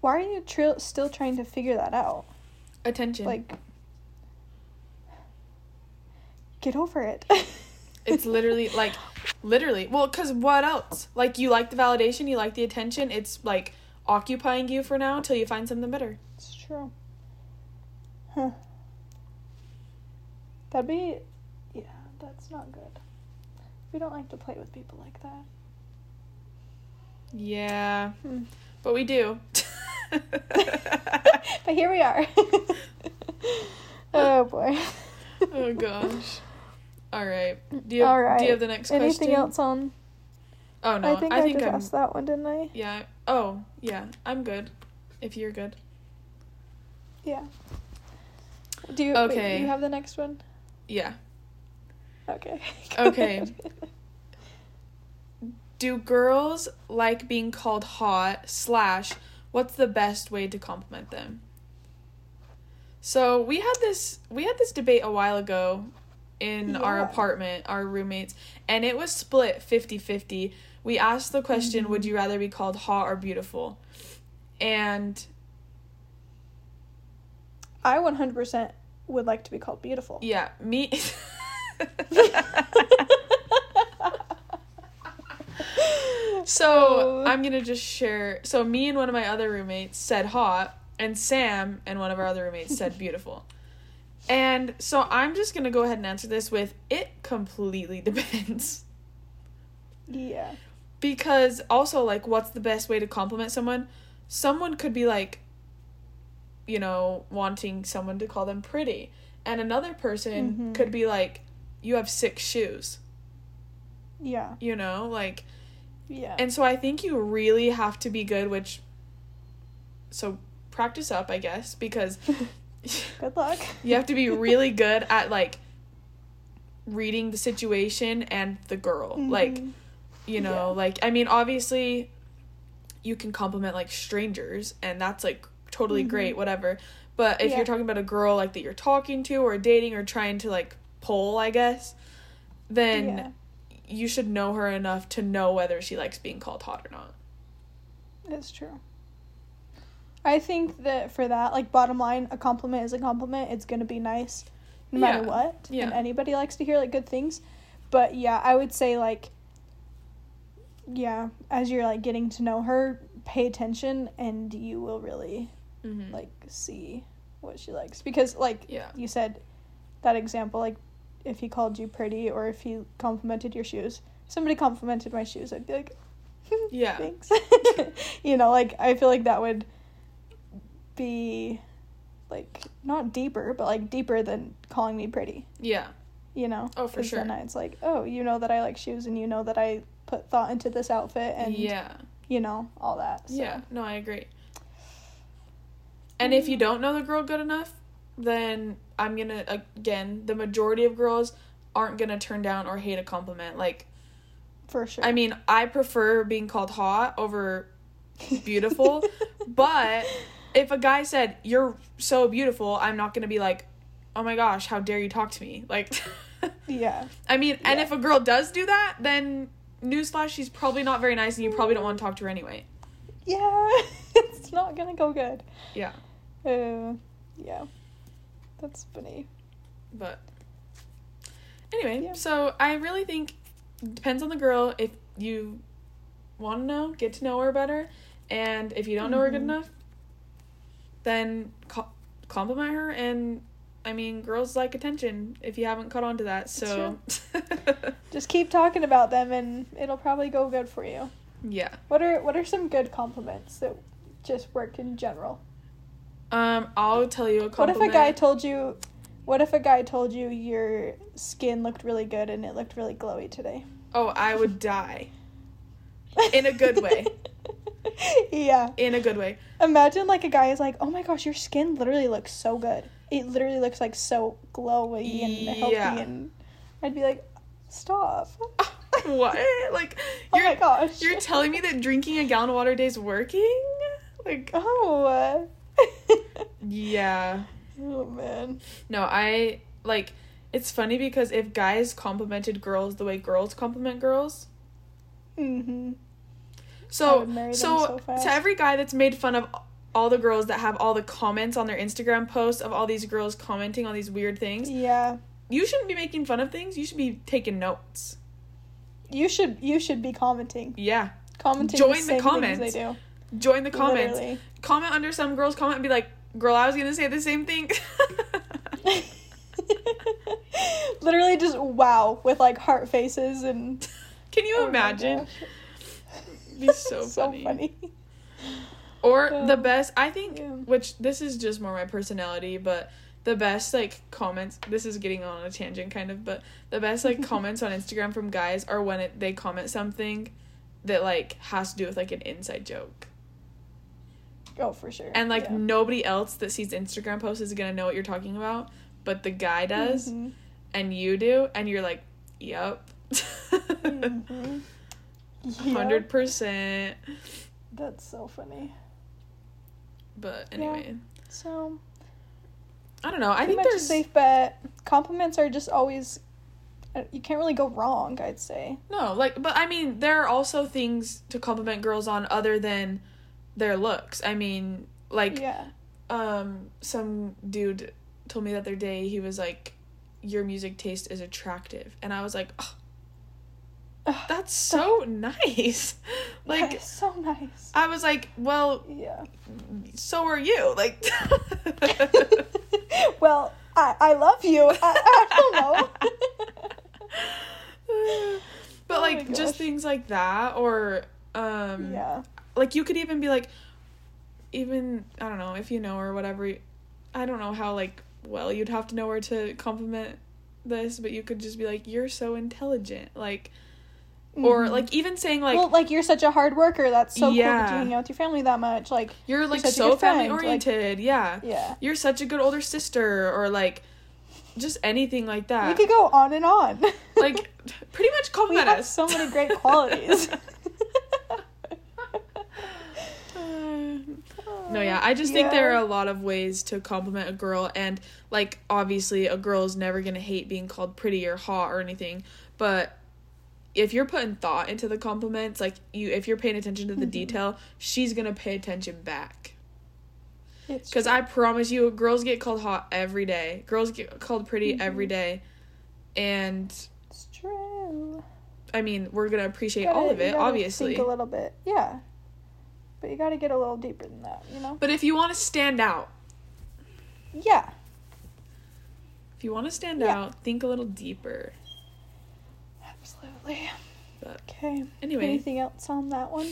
Why are you tr- still trying to figure that out? Attention. Like get over it. It's literally like literally. Well, cuz what else? Like you like the validation, you like the attention. It's like occupying you for now until you find something better. It's true. Huh. That'd be, yeah, that's not good. We don't like to play with people like that. Yeah. Hmm. But we do. but here we are. oh boy. oh gosh. All right. Do you have, All right. do you have the next Anything question? else on? Oh no. I think I, just I'm asked that one, didn't I? Yeah. Oh, yeah. I'm good. If you're good. Yeah. Do you? wait, Okay. you have the next one? Yeah. Okay. Okay. Do girls like being called hot slash what's the best way to compliment them? So we had this we had this debate a while ago in our apartment, our roommates, and it was split 50-50. We asked the question, mm-hmm. would you rather be called hot or beautiful? And I 100% would like to be called beautiful. yeah, me So Oh. I'm gonna just share. So me and one of my other roommates said hot, and Sam and one of our other roommates said beautiful. And so I'm just gonna go ahead and answer this with it completely depends. Yeah. Because also like what's the best way to compliment someone? Someone could be like you know, wanting someone to call them pretty. And another person Mhm. could be like, You have six shoes. Yeah. You know, like Yeah. And so I think you really have to be good, which so practice up, I guess, because Good luck. you have to be really good at like reading the situation and the girl. Like, Mhm. you know, Yeah. like I mean, obviously you can compliment like strangers and that's like totally Mhm. great, whatever. But if Yeah. you're talking about a girl like that you're talking to or dating or trying to like pull, I guess, then yeah. you should know her enough to know whether she likes being called hot or not. It's true. I think that for that, like bottom line, a compliment is a compliment. It's gonna be nice, no matter what. Yeah. And anybody likes to hear like good things, but yeah, I would say like, yeah, as you're like getting to know her, pay attention, and you will really Mm-hmm. like see what she likes because like Yeah. you said that example like if he called you pretty or if he complimented your shoes somebody complimented my shoes i'd be like Yeah. thanks you know like i feel like that would be like not deeper but like deeper than calling me pretty Yeah. you know Oh, for sure. then it's like oh you know that i like shoes and you know that i put thought into this outfit and yeah. you know all that so. Yeah. No, I agree. And if you don't know the girl good enough, then I'm gonna again, the majority of girls aren't gonna turn down or hate a compliment. Like, for sure I mean, I prefer being called hot over beautiful, but if a guy said you're so beautiful, I'm not gonna be like, oh my gosh, how dare you talk to me? Like, yeah I mean, and if a girl does do that, then newsflash, she's probably not very nice, and you probably don't want to talk to her anyway. yeah it's not gonna go good Yeah, uh yeah that's funny but anyway, Yeah. so I really think depends on the girl. If you want to know, get to know her better, and if you don't know her good Mhm. enough, then co- compliment her. And I mean, girls like attention. If you haven't caught on to that, so just keep talking about them and it'll probably go good for you yeah. what are what are some good compliments that just work in general Um, I'll tell you a what if a guy told you what if a guy told you your skin looked really good and it looked really glowy today oh, I would die. In a good way. yeah In a good way. imagine like a guy is like oh my gosh your skin literally looks so good it literally looks like so glowy and healthy Yeah. and i'd be like stop what? Like oh you're my gosh you're telling me that drinking a gallon of water a day is working? Like oh yeah. oh man No, I like it's funny because if guys complimented girls the way girls compliment girls, mm-hmm so would marry them so, so to every guy that's made fun of all the girls that have all the comments on their Instagram posts of all these girls commenting on these weird things, yeah you shouldn't be making fun of things. You should be taking notes. you should you should be commenting Yeah. commenting Join the, the same comments. they do Join the comments. Literally. Comment under some girl's comment and be like, "Girl, I was gonna say the same thing." Literally just wow with like heart faces and Can you oh imagine? Be so, so funny. funny. Or Yeah. the best, I think, Yeah. which this is just more my personality, but the best like comments. This is getting on a tangent, kind of, but the best like comments on Instagram from guys are when it, they comment something that like has to do with like an inside joke, Oh, for sure. and like Yeah. nobody else that sees Instagram posts is gonna know what you're talking about, but the guy does, Mhm. and you do, and you're like, yep, Yeah. hundred percent. That's so funny. But Yeah. anyway, So I don't know. I think much a there's safe bet. Compliments are just always. uh, You can't really go wrong. I'd say. No, like, but I mean, there are also things to compliment girls on other than their looks. I mean, like, yeah. um, some dude told me the other day he was like, "Your music taste is attractive," and I was like, oh, "That's so nice." like, so nice. I was like, "Well, Yeah. so are you." Like, well, I I love you. I, I don't know. but Oh like, just things like that, or um, yeah. like you could even be like even i don't know if you know or whatever i don't know how like well you'd have to know where to compliment this but you could just be like you're so intelligent like or Mhm. like even saying like well, like you're such a hard worker. That's so cool that you hang out with your family that much. Like, you're like a so family like- oriented yeah yeah. you're such a good older sister or like just anything like that. we could go on and on. like pretty much we compliment have us so many great qualities. No, yeah, I just think there are a lot of ways to compliment a girl, and like obviously, a girl is never gonna hate being called pretty or hot or anything. But if you're putting thought into the compliments, like you, if you're paying attention to the Mhm. detail, she's gonna pay attention back. Because. I promise you, girls get called hot every day. Girls get called pretty Mhm. every day, and It's true. I mean, we're gonna appreciate Gotta- all of it, obviously. Think a little bit, yeah. But you got to get a little deeper than that, you know. But if you want to stand out, Yeah. if you want to stand Yeah. out, think a little deeper. Absolutely. But Okay. anyway, Anything else on that one?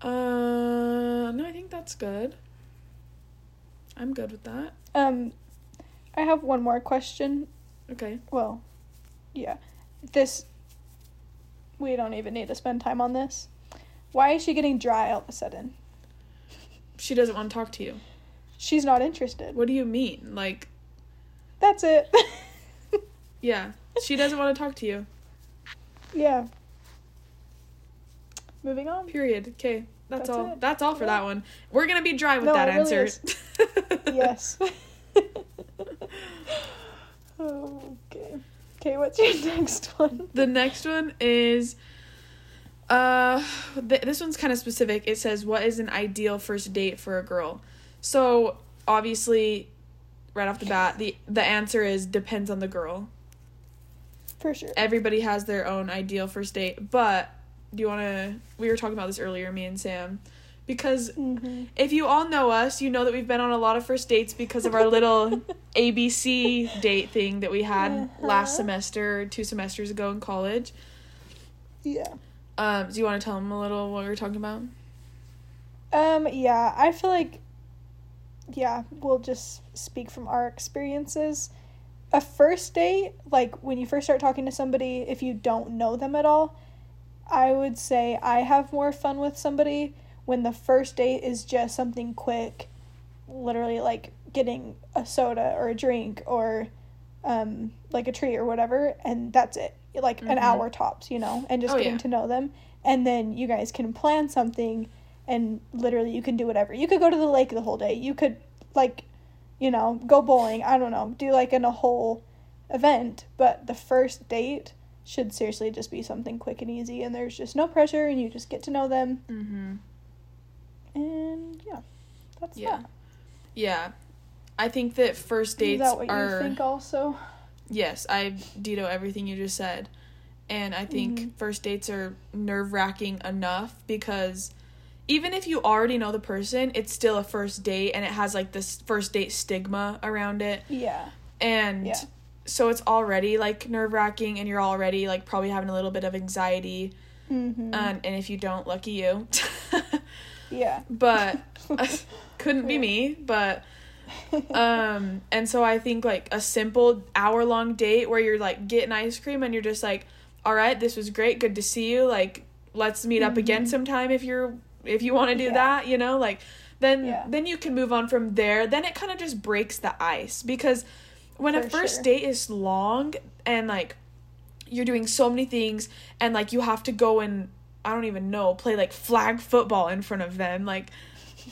Uh, no, I think that's good. I'm good with that. Um, I have one more question. Okay. Well, yeah. This. We don't even need to spend time on this. Why is she getting dry all of a sudden? She doesn't want to talk to you. She's not interested. What do you mean? Like, That's it. yeah, she doesn't want to talk to you. Yeah. Moving on. Period. Okay. That's, That's all. it. That's all for Yeah. that one. We're gonna be dry with No, that really answer. Yes. okay. Okay, what's your next one? The next one is uh th- this one's kind of specific. It says what is an ideal first date for a girl? So, obviously right off the bat, the the answer is depends on the girl. For sure. Everybody has their own ideal first date, but do you want to we were talking about this earlier me and Sam because Mm-hmm. if you all know us, you know that we've been on a lot of first dates because of our little ABC date thing that we had Uh-huh. last semester, two semesters ago in college. Yeah. Um, do you want to tell them a little what we were talking about? Um, yeah, I feel like, yeah, we'll just speak from our experiences. A first date, like when you first start talking to somebody, if you don't know them at all, I would say I have more fun with somebody when the first date is just something quick, literally like getting a soda or a drink or um, like a treat or whatever, and that's it. Like an Mhm. hour tops, you know, and just Oh, getting yeah. to know them. And then you guys can plan something and literally you can do whatever. You could go to the lake the whole day. You could like, you know, go bowling. I don't know, do like in a whole event. But the first date should seriously just be something quick and easy, and there's just no pressure, and you just get to know them. Mm-hmm. And yeah, that's Yeah. that. Yeah. I think that first dates Is that what are you think also? yes, I ditto everything you just said. And I think Mhm. first dates are nerve wracking enough because even if you already know the person, it's still a first date and it has like this first date stigma around it. Yeah. And Yeah. so it's already like nerve wracking and you're already like probably having a little bit of anxiety. Mm-hmm. And, and if you don't, lucky you. Yeah. but couldn't be me but um and so i think like a simple hour long date where you're like getting ice cream and you're just like all right this was great good to see you like let's meet up again Mhm. sometime if you're if you want to do Yeah. that you know like then Yeah. then you can move on from there then it kind of just breaks the ice because when a first sure. date is long and like you're doing so many things and like you have to go and I don't even know play like flag football in front of them like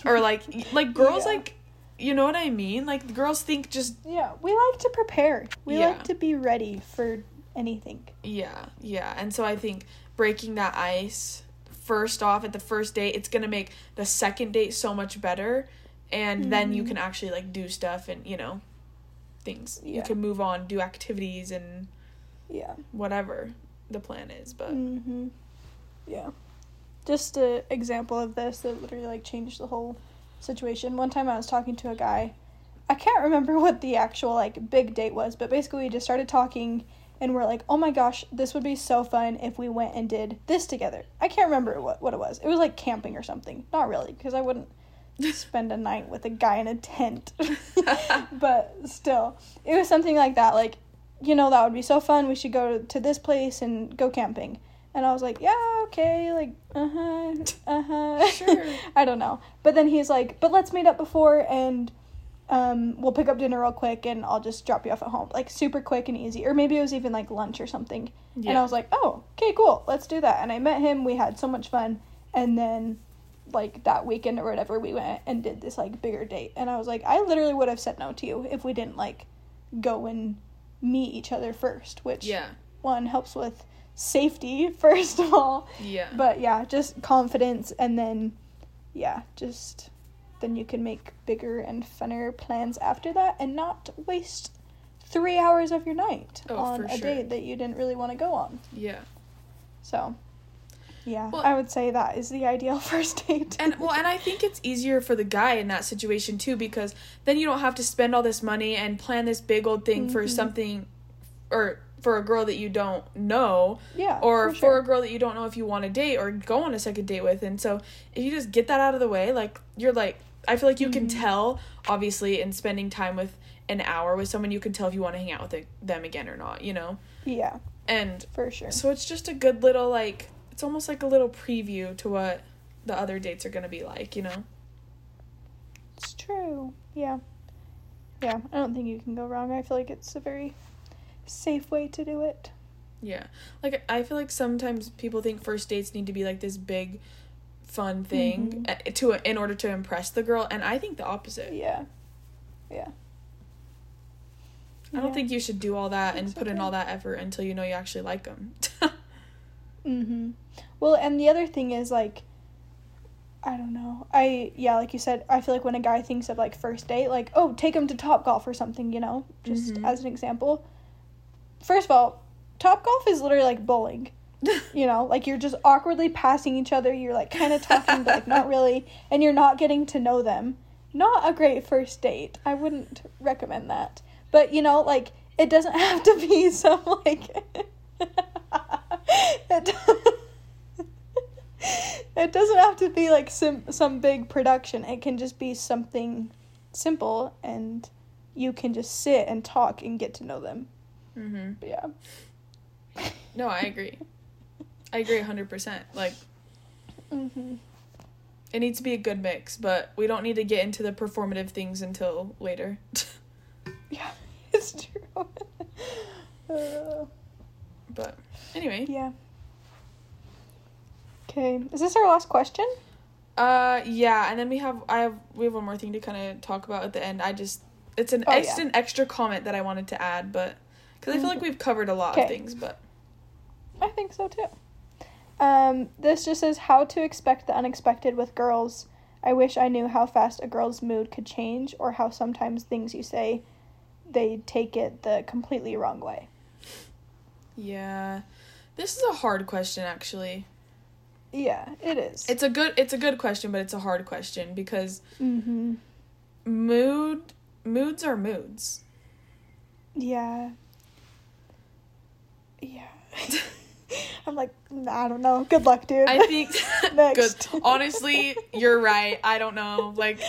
or like like girls Yeah. like you know what I mean like the girls think just Yeah, we like to prepare. We Yeah. like to be ready for anything. yeah yeah and so I think breaking that ice first off at the first date it's gonna make the second date so much better and then you Mhm. can actually like do stuff and you know things you can move on do activities and Yeah. whatever the plan is but Mm-hmm. Yeah. Just an example of this that literally like changed the whole situation. One time I was talking to a guy. I can't remember what the actual like big date was, but basically we just started talking and we're like, "Oh my gosh, this would be so fun if we went and did this together." I can't remember what what it was. It was like camping or something. Not really, because I wouldn't spend a night with a guy in a tent. but still, it was something like that. Like, you know, that would be so fun. We should go to this place and go camping. And I was like, yeah, okay, like, uh huh, uh huh. Sure. I don't know. But then he's like, but let's meet up before and um, we'll pick up dinner real quick and I'll just drop you off at home. Like, super quick and easy. Or maybe it was even like lunch or something. Yeah. And I was like, oh, okay, cool, let's do that. And I met him, we had so much fun. And then, like, that weekend or whatever, we went and did this, like, bigger date. And I was like, I literally would have said no to you if we didn't, like, go and meet each other first, which, yeah one, helps with safety, first of all. yeah But yeah, just confidence and then, yeah, just then you can make bigger and funner plans after that and not waste three hours of your night Oh, on a sure. date that you didn't really want to go on. yeah So, yeah, Well- I would say that is the ideal first date. and well and i think it's easier for the guy in that situation too because then you don't have to spend all this money and plan this big old thing for Mhm. something or for a girl that you don't know yeah, or for, sure. a girl that you don't know if you want to date or go on a second date with and so if you just get that out of the way like you're like i feel like you can Mhm. tell obviously in spending time with an hour with someone you can tell if you want to hang out with it- them again or not you know yeah, and for sure. so it's just a good little like it's almost like a little preview to what the other dates are going to be like you know It's true. Yeah. Yeah, I don't think you can go wrong. I feel like it's a very safe way to do it. Yeah. Like I feel like sometimes people think first dates need to be like this big fun thing Mhm. uh, to in order to impress the girl and I think the opposite. Yeah. Yeah. I don't think you should do all that and put in all that effort until you know you actually like them. Mm-hmm. Well, and the other thing is like, I don't know. I yeah, like you said, I feel like when a guy thinks of like first date, like oh, take him to Top Golf or something, you know, just Mhm. as an example. First of all, Top Golf is literally like bowling. You know, like you're just awkwardly passing each other. You're like kind of talking, but like not really, and you're not getting to know them. Not a great first date. I wouldn't recommend that. But you know, like it doesn't have to be some like. it, it doesn't have to be like some some big production. It can just be something simple, and you can just sit and talk and get to know them. Mm-hmm. But yeah. No, I agree. I agree 100%. Like hmm it needs to be a good mix, but we don't need to get into the performative things until later. Yeah, it's true. Uh, but anyway, yeah. Okay, is this our last question? Uh, yeah, and then we have I have we have one more thing to kind of talk about at the end. I just it's an Oh, it's yeah. an extra comment that I wanted to add, but because I feel like Mhm. we've covered a lot Okay. of things, but I think so too. Um, this just says how to expect the unexpected with girls. I wish I knew how fast a girl's mood could change, or how sometimes things you say, they take it the completely wrong way. yeah, this is a hard question actually. Yeah, it is. It's a good it's a good question, but it's a hard question because mm-hmm. mood moods are moods. Yeah. Yeah. I'm like, I don't know. Good luck, dude. I think Next. good. Honestly, you're right. I don't know. Like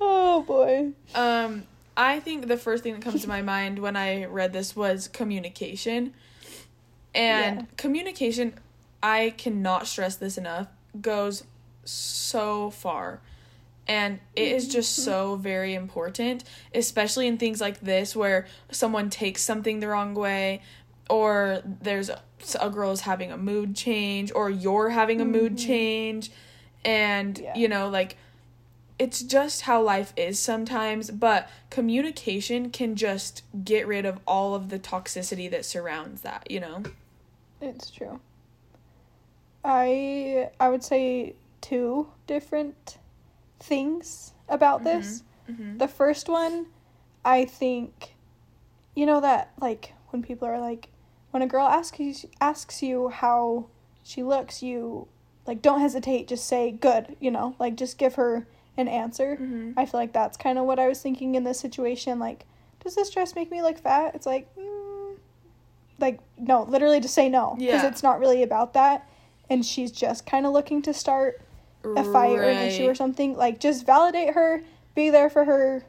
oh boy. um I think the first thing that comes to my mind when I read this was communication. And Yeah. communication, I cannot stress this enough, goes so far. And it is just so very important, especially in things like this where someone takes something the wrong way or there's a, girl is having a mood change or you're having a mood change and Yeah. you know like it's just how life is sometimes, but communication can just get rid of all of the toxicity that surrounds that, you know? It's true. I I would say two different things about this. Mm-hmm. The first one, I think, you know that like when people are like, when a girl asks you asks you how she looks, you like don't hesitate, just say good. You know, like just give her an answer. Mm-hmm. I feel like that's kind of what I was thinking in this situation. Like, does this dress make me look fat? It's like, mm, like no, literally just say no because Yeah. it's not really about that. And she's just kind of looking to start a fight or an issue or something. Like, just validate her, be there for her,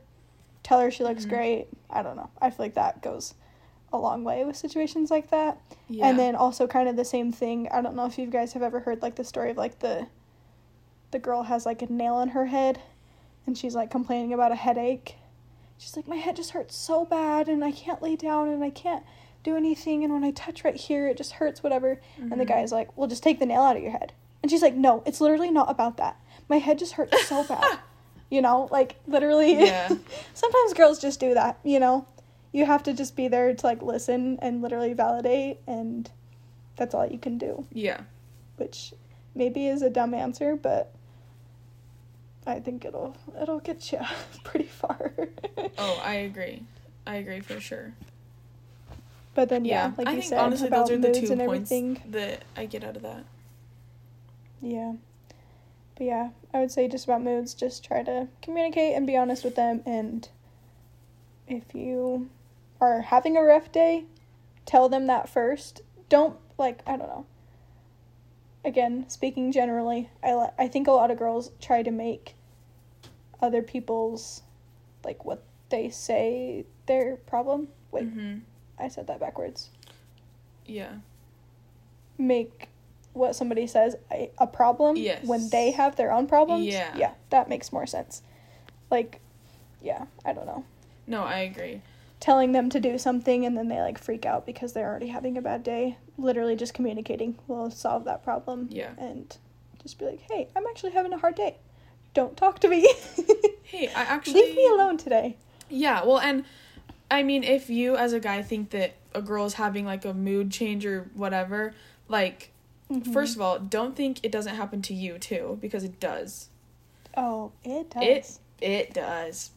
tell her she looks Mhm. great. I don't know. I feel like that goes a long way with situations like that. Yeah. And then also kind of the same thing. I don't know if you guys have ever heard like the story of like the the girl has like a nail in her head and she's like complaining about a headache. She's like my head just hurts so bad and I can't lay down and I can't do anything and when I touch right here it just hurts whatever. And the guy's mm-hmm. like, "Well, just take the nail out of your head." And she's like, "No, it's literally not about that. My head just hurts so bad." you know, like literally Yeah. sometimes girls just do that, you know. You have to just be there to like listen and literally validate and that's all you can do, Yeah. which maybe is a dumb answer, but I think it'll it'll get you pretty far. Oh, I agree. I agree for sure. but then yeah, Yeah. like I you think said honestly about those are the two points everything. that I get out of that. Yeah. But yeah, I would say just about moods, just try to communicate and be honest with them. And if you are having a rough day, tell them that first. Don't, like, I don't know. Again, speaking generally, I, I think a lot of girls try to make other people's, like, what they say their problem. Wait, Mm-hmm. I said that backwards. Yeah. make what somebody says a, a problem Yes. when they have their own problems. Yeah. Yeah, that makes more sense. Like, yeah, I don't know. No, I agree. Telling them to do something and then they like freak out because they're already having a bad day. Literally just communicating will solve that problem. Yeah. And just be like, hey, I'm actually having a hard day. Don't talk to me. Hey, I actually Leave me alone today. Yeah, well, and I mean, if you as a guy think that a girl is having like a mood change or whatever, like, Mhm. first of all, don't think it doesn't happen to you too, because it does. Oh, it does. It it does.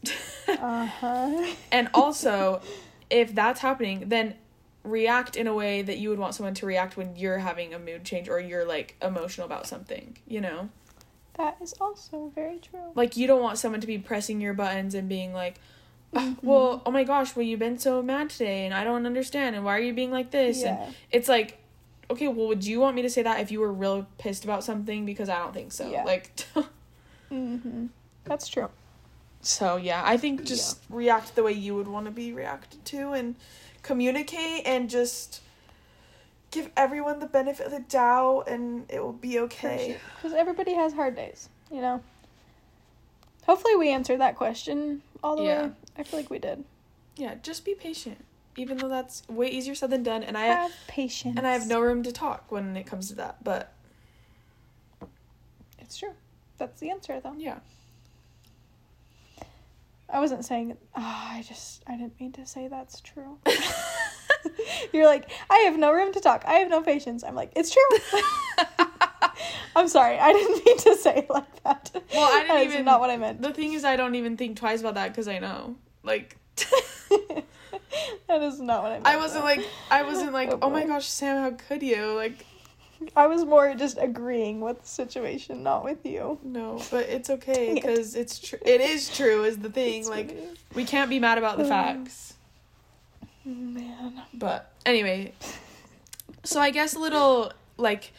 Uh huh. and also, if that's happening, then react in a way that you would want someone to react when you're having a mood change or you're like emotional about something, you know? That is also very true. Like you don't want someone to be pressing your buttons and being like, "Ah, Mhm. "Well, oh my gosh, well you've been so mad today and I don't understand and why are you being like this?" And Yeah. it's like, "Okay, well would you want me to say that if you were real pissed about something because I don't think so." Yeah. Like Mm-hmm. That's true. So yeah, I think just react the way you would want to be reacted to and communicate and just give everyone the benefit of the doubt and it will be okay. Because everybody has hard days, you know? Hopefully, we answered that question all the Yeah. way. I feel like we did. Yeah, just be patient. Even though that's way easier said than done and I have patience. and I have no room to talk when it comes to that. But It's true. That's the answer, though. yeah. I wasn't saying. Oh, I just. I didn't mean to say that's true. You're like, I have no room to talk. I have no patience. I'm like, it's true. I'm sorry. I didn't mean to say it like that. Well, I didn't even- not what I meant. The thing is, I don't even think twice about that because I know. Like, that is not what I meant. I wasn't though. like, I wasn't like, Oh, oh, my gosh, Sam, how could you? Like, I was more just agreeing with the situation, not with you. no, but it's okay Dang it. because it's true. It is true, is the thing. It's like, we can't be mad about the facts. man. But anyway, so I guess a little like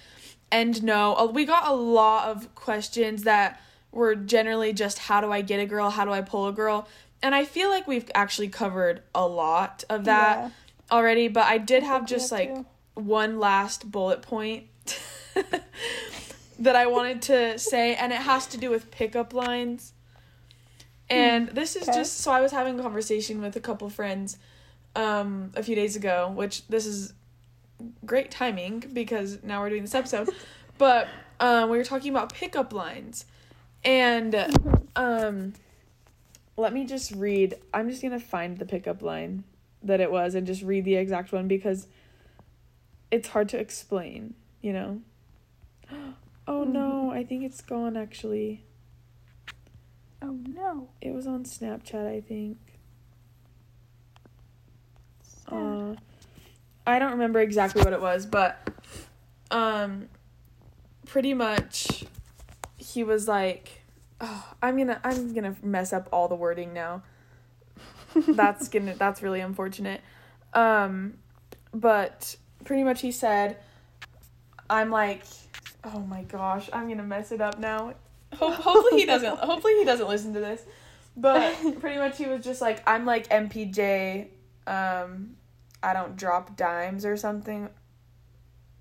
end no. Uh, We got a lot of questions that were generally just how do I get a girl? How do I pull a girl? And I feel like we've actually covered a lot of that Yeah. already, but I did have just like one last bullet point that I wanted to say, and it has to do with pickup lines. And this is okay. just so I was having a conversation with a couple friends um, a few days ago, which this is great timing because now we're doing this episode. but um, we were talking about pickup lines, and um, let me just read. I'm just gonna find the pickup line that it was and just read the exact one because it's hard to explain, you know. Oh no, I think it's gone actually. Oh no. It was on Snapchat, I think. Uh, I don't remember exactly what it was, but um pretty much he was like oh, I'm going to I'm going to mess up all the wording now. That's going to that's really unfortunate. Um but pretty much he said I'm like oh my gosh, I'm to mess it up now. Ho- hopefully he doesn't hopefully he doesn't listen to this. But pretty much he was just like I'm like MPJ um I don't drop dimes or something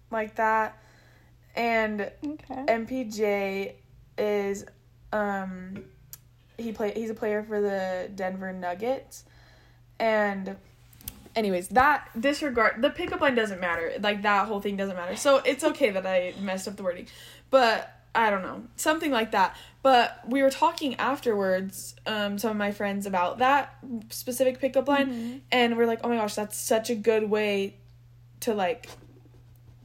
like that. And okay. MPJ is um he play he's a player for the Denver Nuggets. And anyways, that disregard the pickup line doesn't matter. Like that whole thing doesn't matter. So it's okay that I messed up the wording. But I don't know. Something like that. But we were talking afterwards, um, some of my friends about that specific pickup line Mhm. and we're like, oh my gosh, that's such a good way to like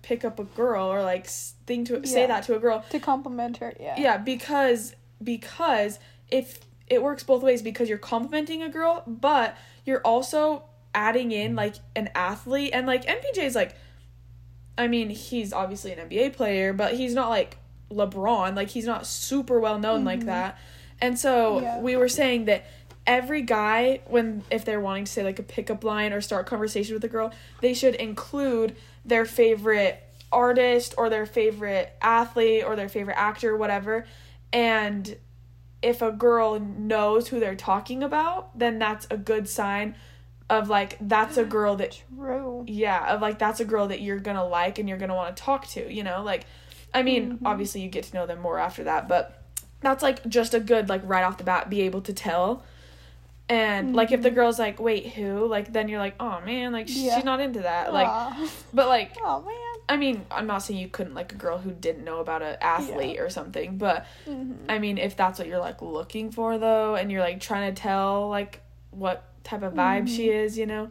pick up a girl or like thing to say that to a girl. To compliment her, yeah. Yeah, because because if it works both ways because you're complimenting a girl, but you're also adding in like an athlete and like MPJ is like I mean, he's obviously an NBA player, but he's not like LeBron, like he's not super well known like Mhm. that. And so Yeah. we were saying that every guy when if they're wanting to say like a pickup line or start conversation with a girl, they should include their favorite artist or their favorite athlete or their favorite actor whatever. And if a girl knows who they're talking about, then that's a good sign of like that's a girl that True. yeah, of like that's a girl that you're gonna like and you're gonna want to talk to, you know? Like, I mean, Mhm. obviously you get to know them more after that, but that's like just a good, like, right off the bat, be able to tell. And like, if the Mhm. girl's like, wait, who? Like, then you're like, oh man, like, Yeah. she's not into that. Like, but like, oh man. I mean, I'm not saying you couldn't like a girl who didn't know about an athlete or something, but Mhm. I mean, if that's what you're like looking for though, and you're like trying to tell like what type of vibe she mm-hmm. is, you know,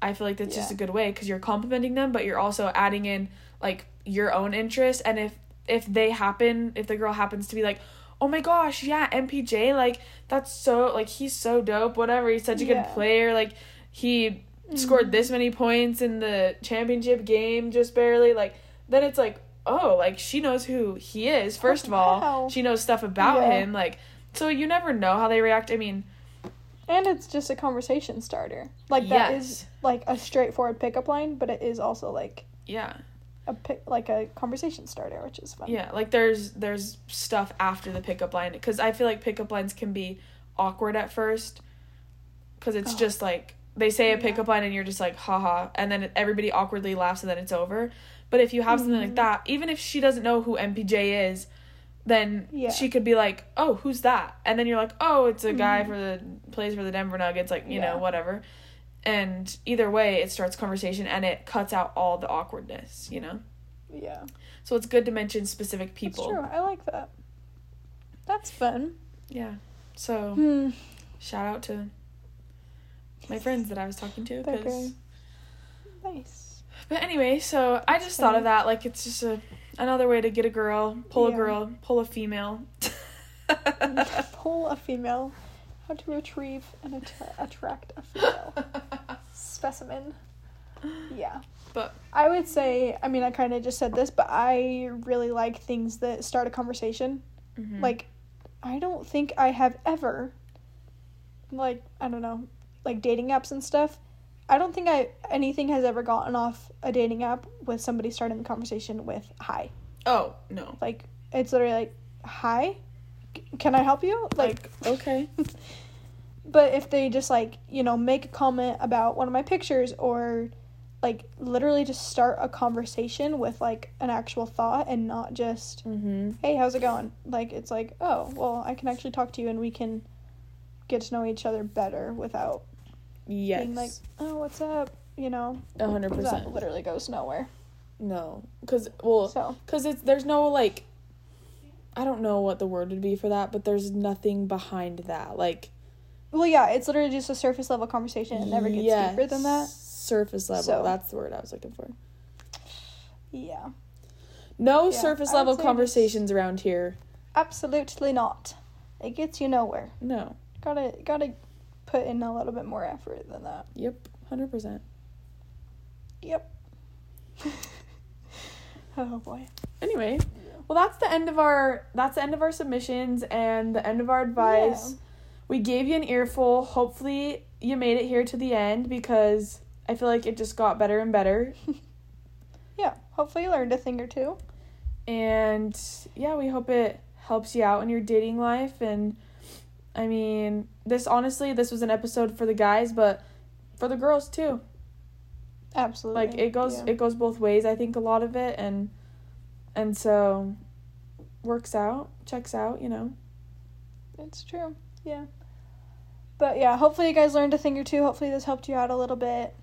I feel like that's just a good way because you're complimenting them, but you're also adding in like your own interest. And if if they happen, if the girl happens to be like, oh my gosh, yeah, MPJ, like that's so like he's so dope, whatever. He's such a good player, like he scored mm-hmm. this many points in the championship game just barely, like then it's like oh like she knows who he is first of all Wow. she knows stuff about Yeah. him like so you never know how they react i mean And it's just a conversation starter. Like that is yes like a straightforward pickup line, but it is also like yeah a pick, like a conversation starter, which is fun. yeah like there's there's stuff after the pickup line because i feel like pickup lines can be awkward at first because it's Oh. just like they say a pickup line and you're just like haha and then everybody awkwardly laughs and then it's over but if you have something like Mhm. that even if she doesn't know who mpj is then Yeah. she could be like oh who's that and then you're like oh it's a guy Mhm. for the plays for the denver nuggets like you Yeah. know whatever and either way it starts conversation and it cuts out all the awkwardness you know Yeah. so it's good to mention specific That's people true. I like that. That's fun. yeah so Hmm. shout out to my friends that i was talking to They're 'cause- very nice. but anyway so i just thought of that like it's just a another way to get a girl pull a girl pull a female Pull a female. How to retrieve and attra- attract a female specimen. Yeah. But- I would say, I mean, I kind of just said this, but I really like things that start a conversation. Mhm. Like, I don't think I have ever, like, I don't know, like dating apps and stuff. I don't think I anything has ever gotten off a dating app with somebody starting the conversation with hi. Oh no. Like it's literally like hi, C- can I help you? Like, Like okay. but if they just like you know make a comment about one of my pictures or like literally just start a conversation with like an actual thought and not just mm-hmm. hey how's it going like it's like oh well i can actually talk to you and we can get to know each other better without Yes. being like oh what's up you know A hundred percent. literally goes nowhere No, because well, so because it's there's no like, I don't know what the word would be for that, but there's nothing behind that. Like well yeah it's literally just a surface level conversation it never gets yes, deeper than that Surface level. So- That's the word I was looking for. yeah No Yeah, surface level conversations around here. absolutely not it gets you nowhere No. gotta gotta put in a little bit more effort than that Yep. Hundred percent. yep oh boy Anyway, well, that's the end of our that's the end of our submissions and the end of our advice. Yeah. We gave you an earful. Hopefully, you made it here to the end because I feel like it just got better and better. yeah hopefully you learned a thing or two And yeah, we hope it helps you out in your dating life. And I mean, this honestly, this was an episode for the guys, but for the girls too. absolutely Like it goes, yeah. it goes both ways. I think a lot of it, and and so works out, checks out. You know. It's true. Yeah. But yeah, hopefully you guys learned a thing or two. Hopefully this helped you out a little bit.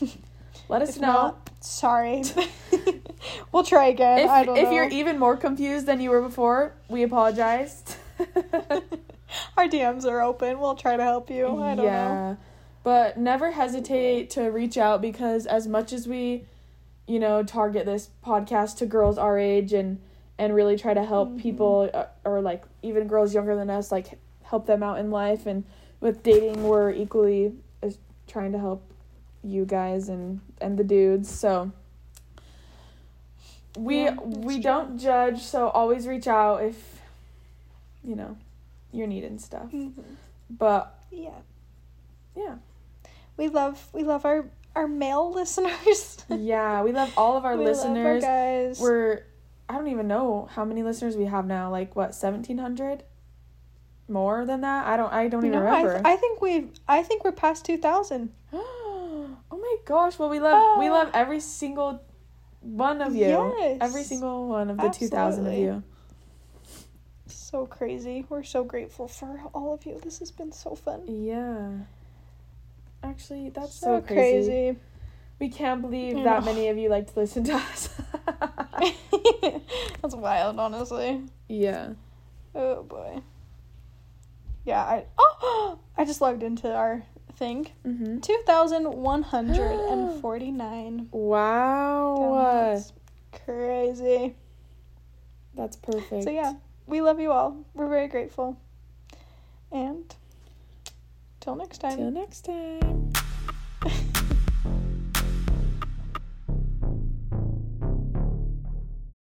Let us If know. not, sorry. we'll try again. if I don't if you're even more confused than you were before, we apologize. Our DMs are open. We'll try to help you. I don't know. But never hesitate to reach out because as much as we, you know, target this podcast to girls our age and and really try to help Mhm. people uh, or like even girls younger than us like help them out in life and with dating we're equally as trying to help you guys and and the dudes. So we Yeah, we it's don't judge, so always reach out if you know you're needing stuff. Mhm. But Yeah. yeah. We love we love our our male listeners. yeah, we love all of our We love listeners. guys. We're I don't even know how many listeners we have now. Like what, seventeen hundred? More than that? I don't. I don't even No, I, remember. th- I think we've I think we're past two thousand. oh my gosh! Well, we love we Ah. love every single one of you. Yes. Every single one of the two thousand of you. So crazy. We're so grateful for all of you. This has been so fun. Yeah. Actually, that's so, so, crazy. crazy. We can't believe I that know. many of you like to listen to us. That's wild, honestly. yeah. Oh boy. Yeah, I oh I just logged into our thing. Mm-hmm. Two thousand one hundred and forty nine. Wow. Crazy. That's perfect. So yeah, we love you all. We're very grateful. And till next time. Till next time.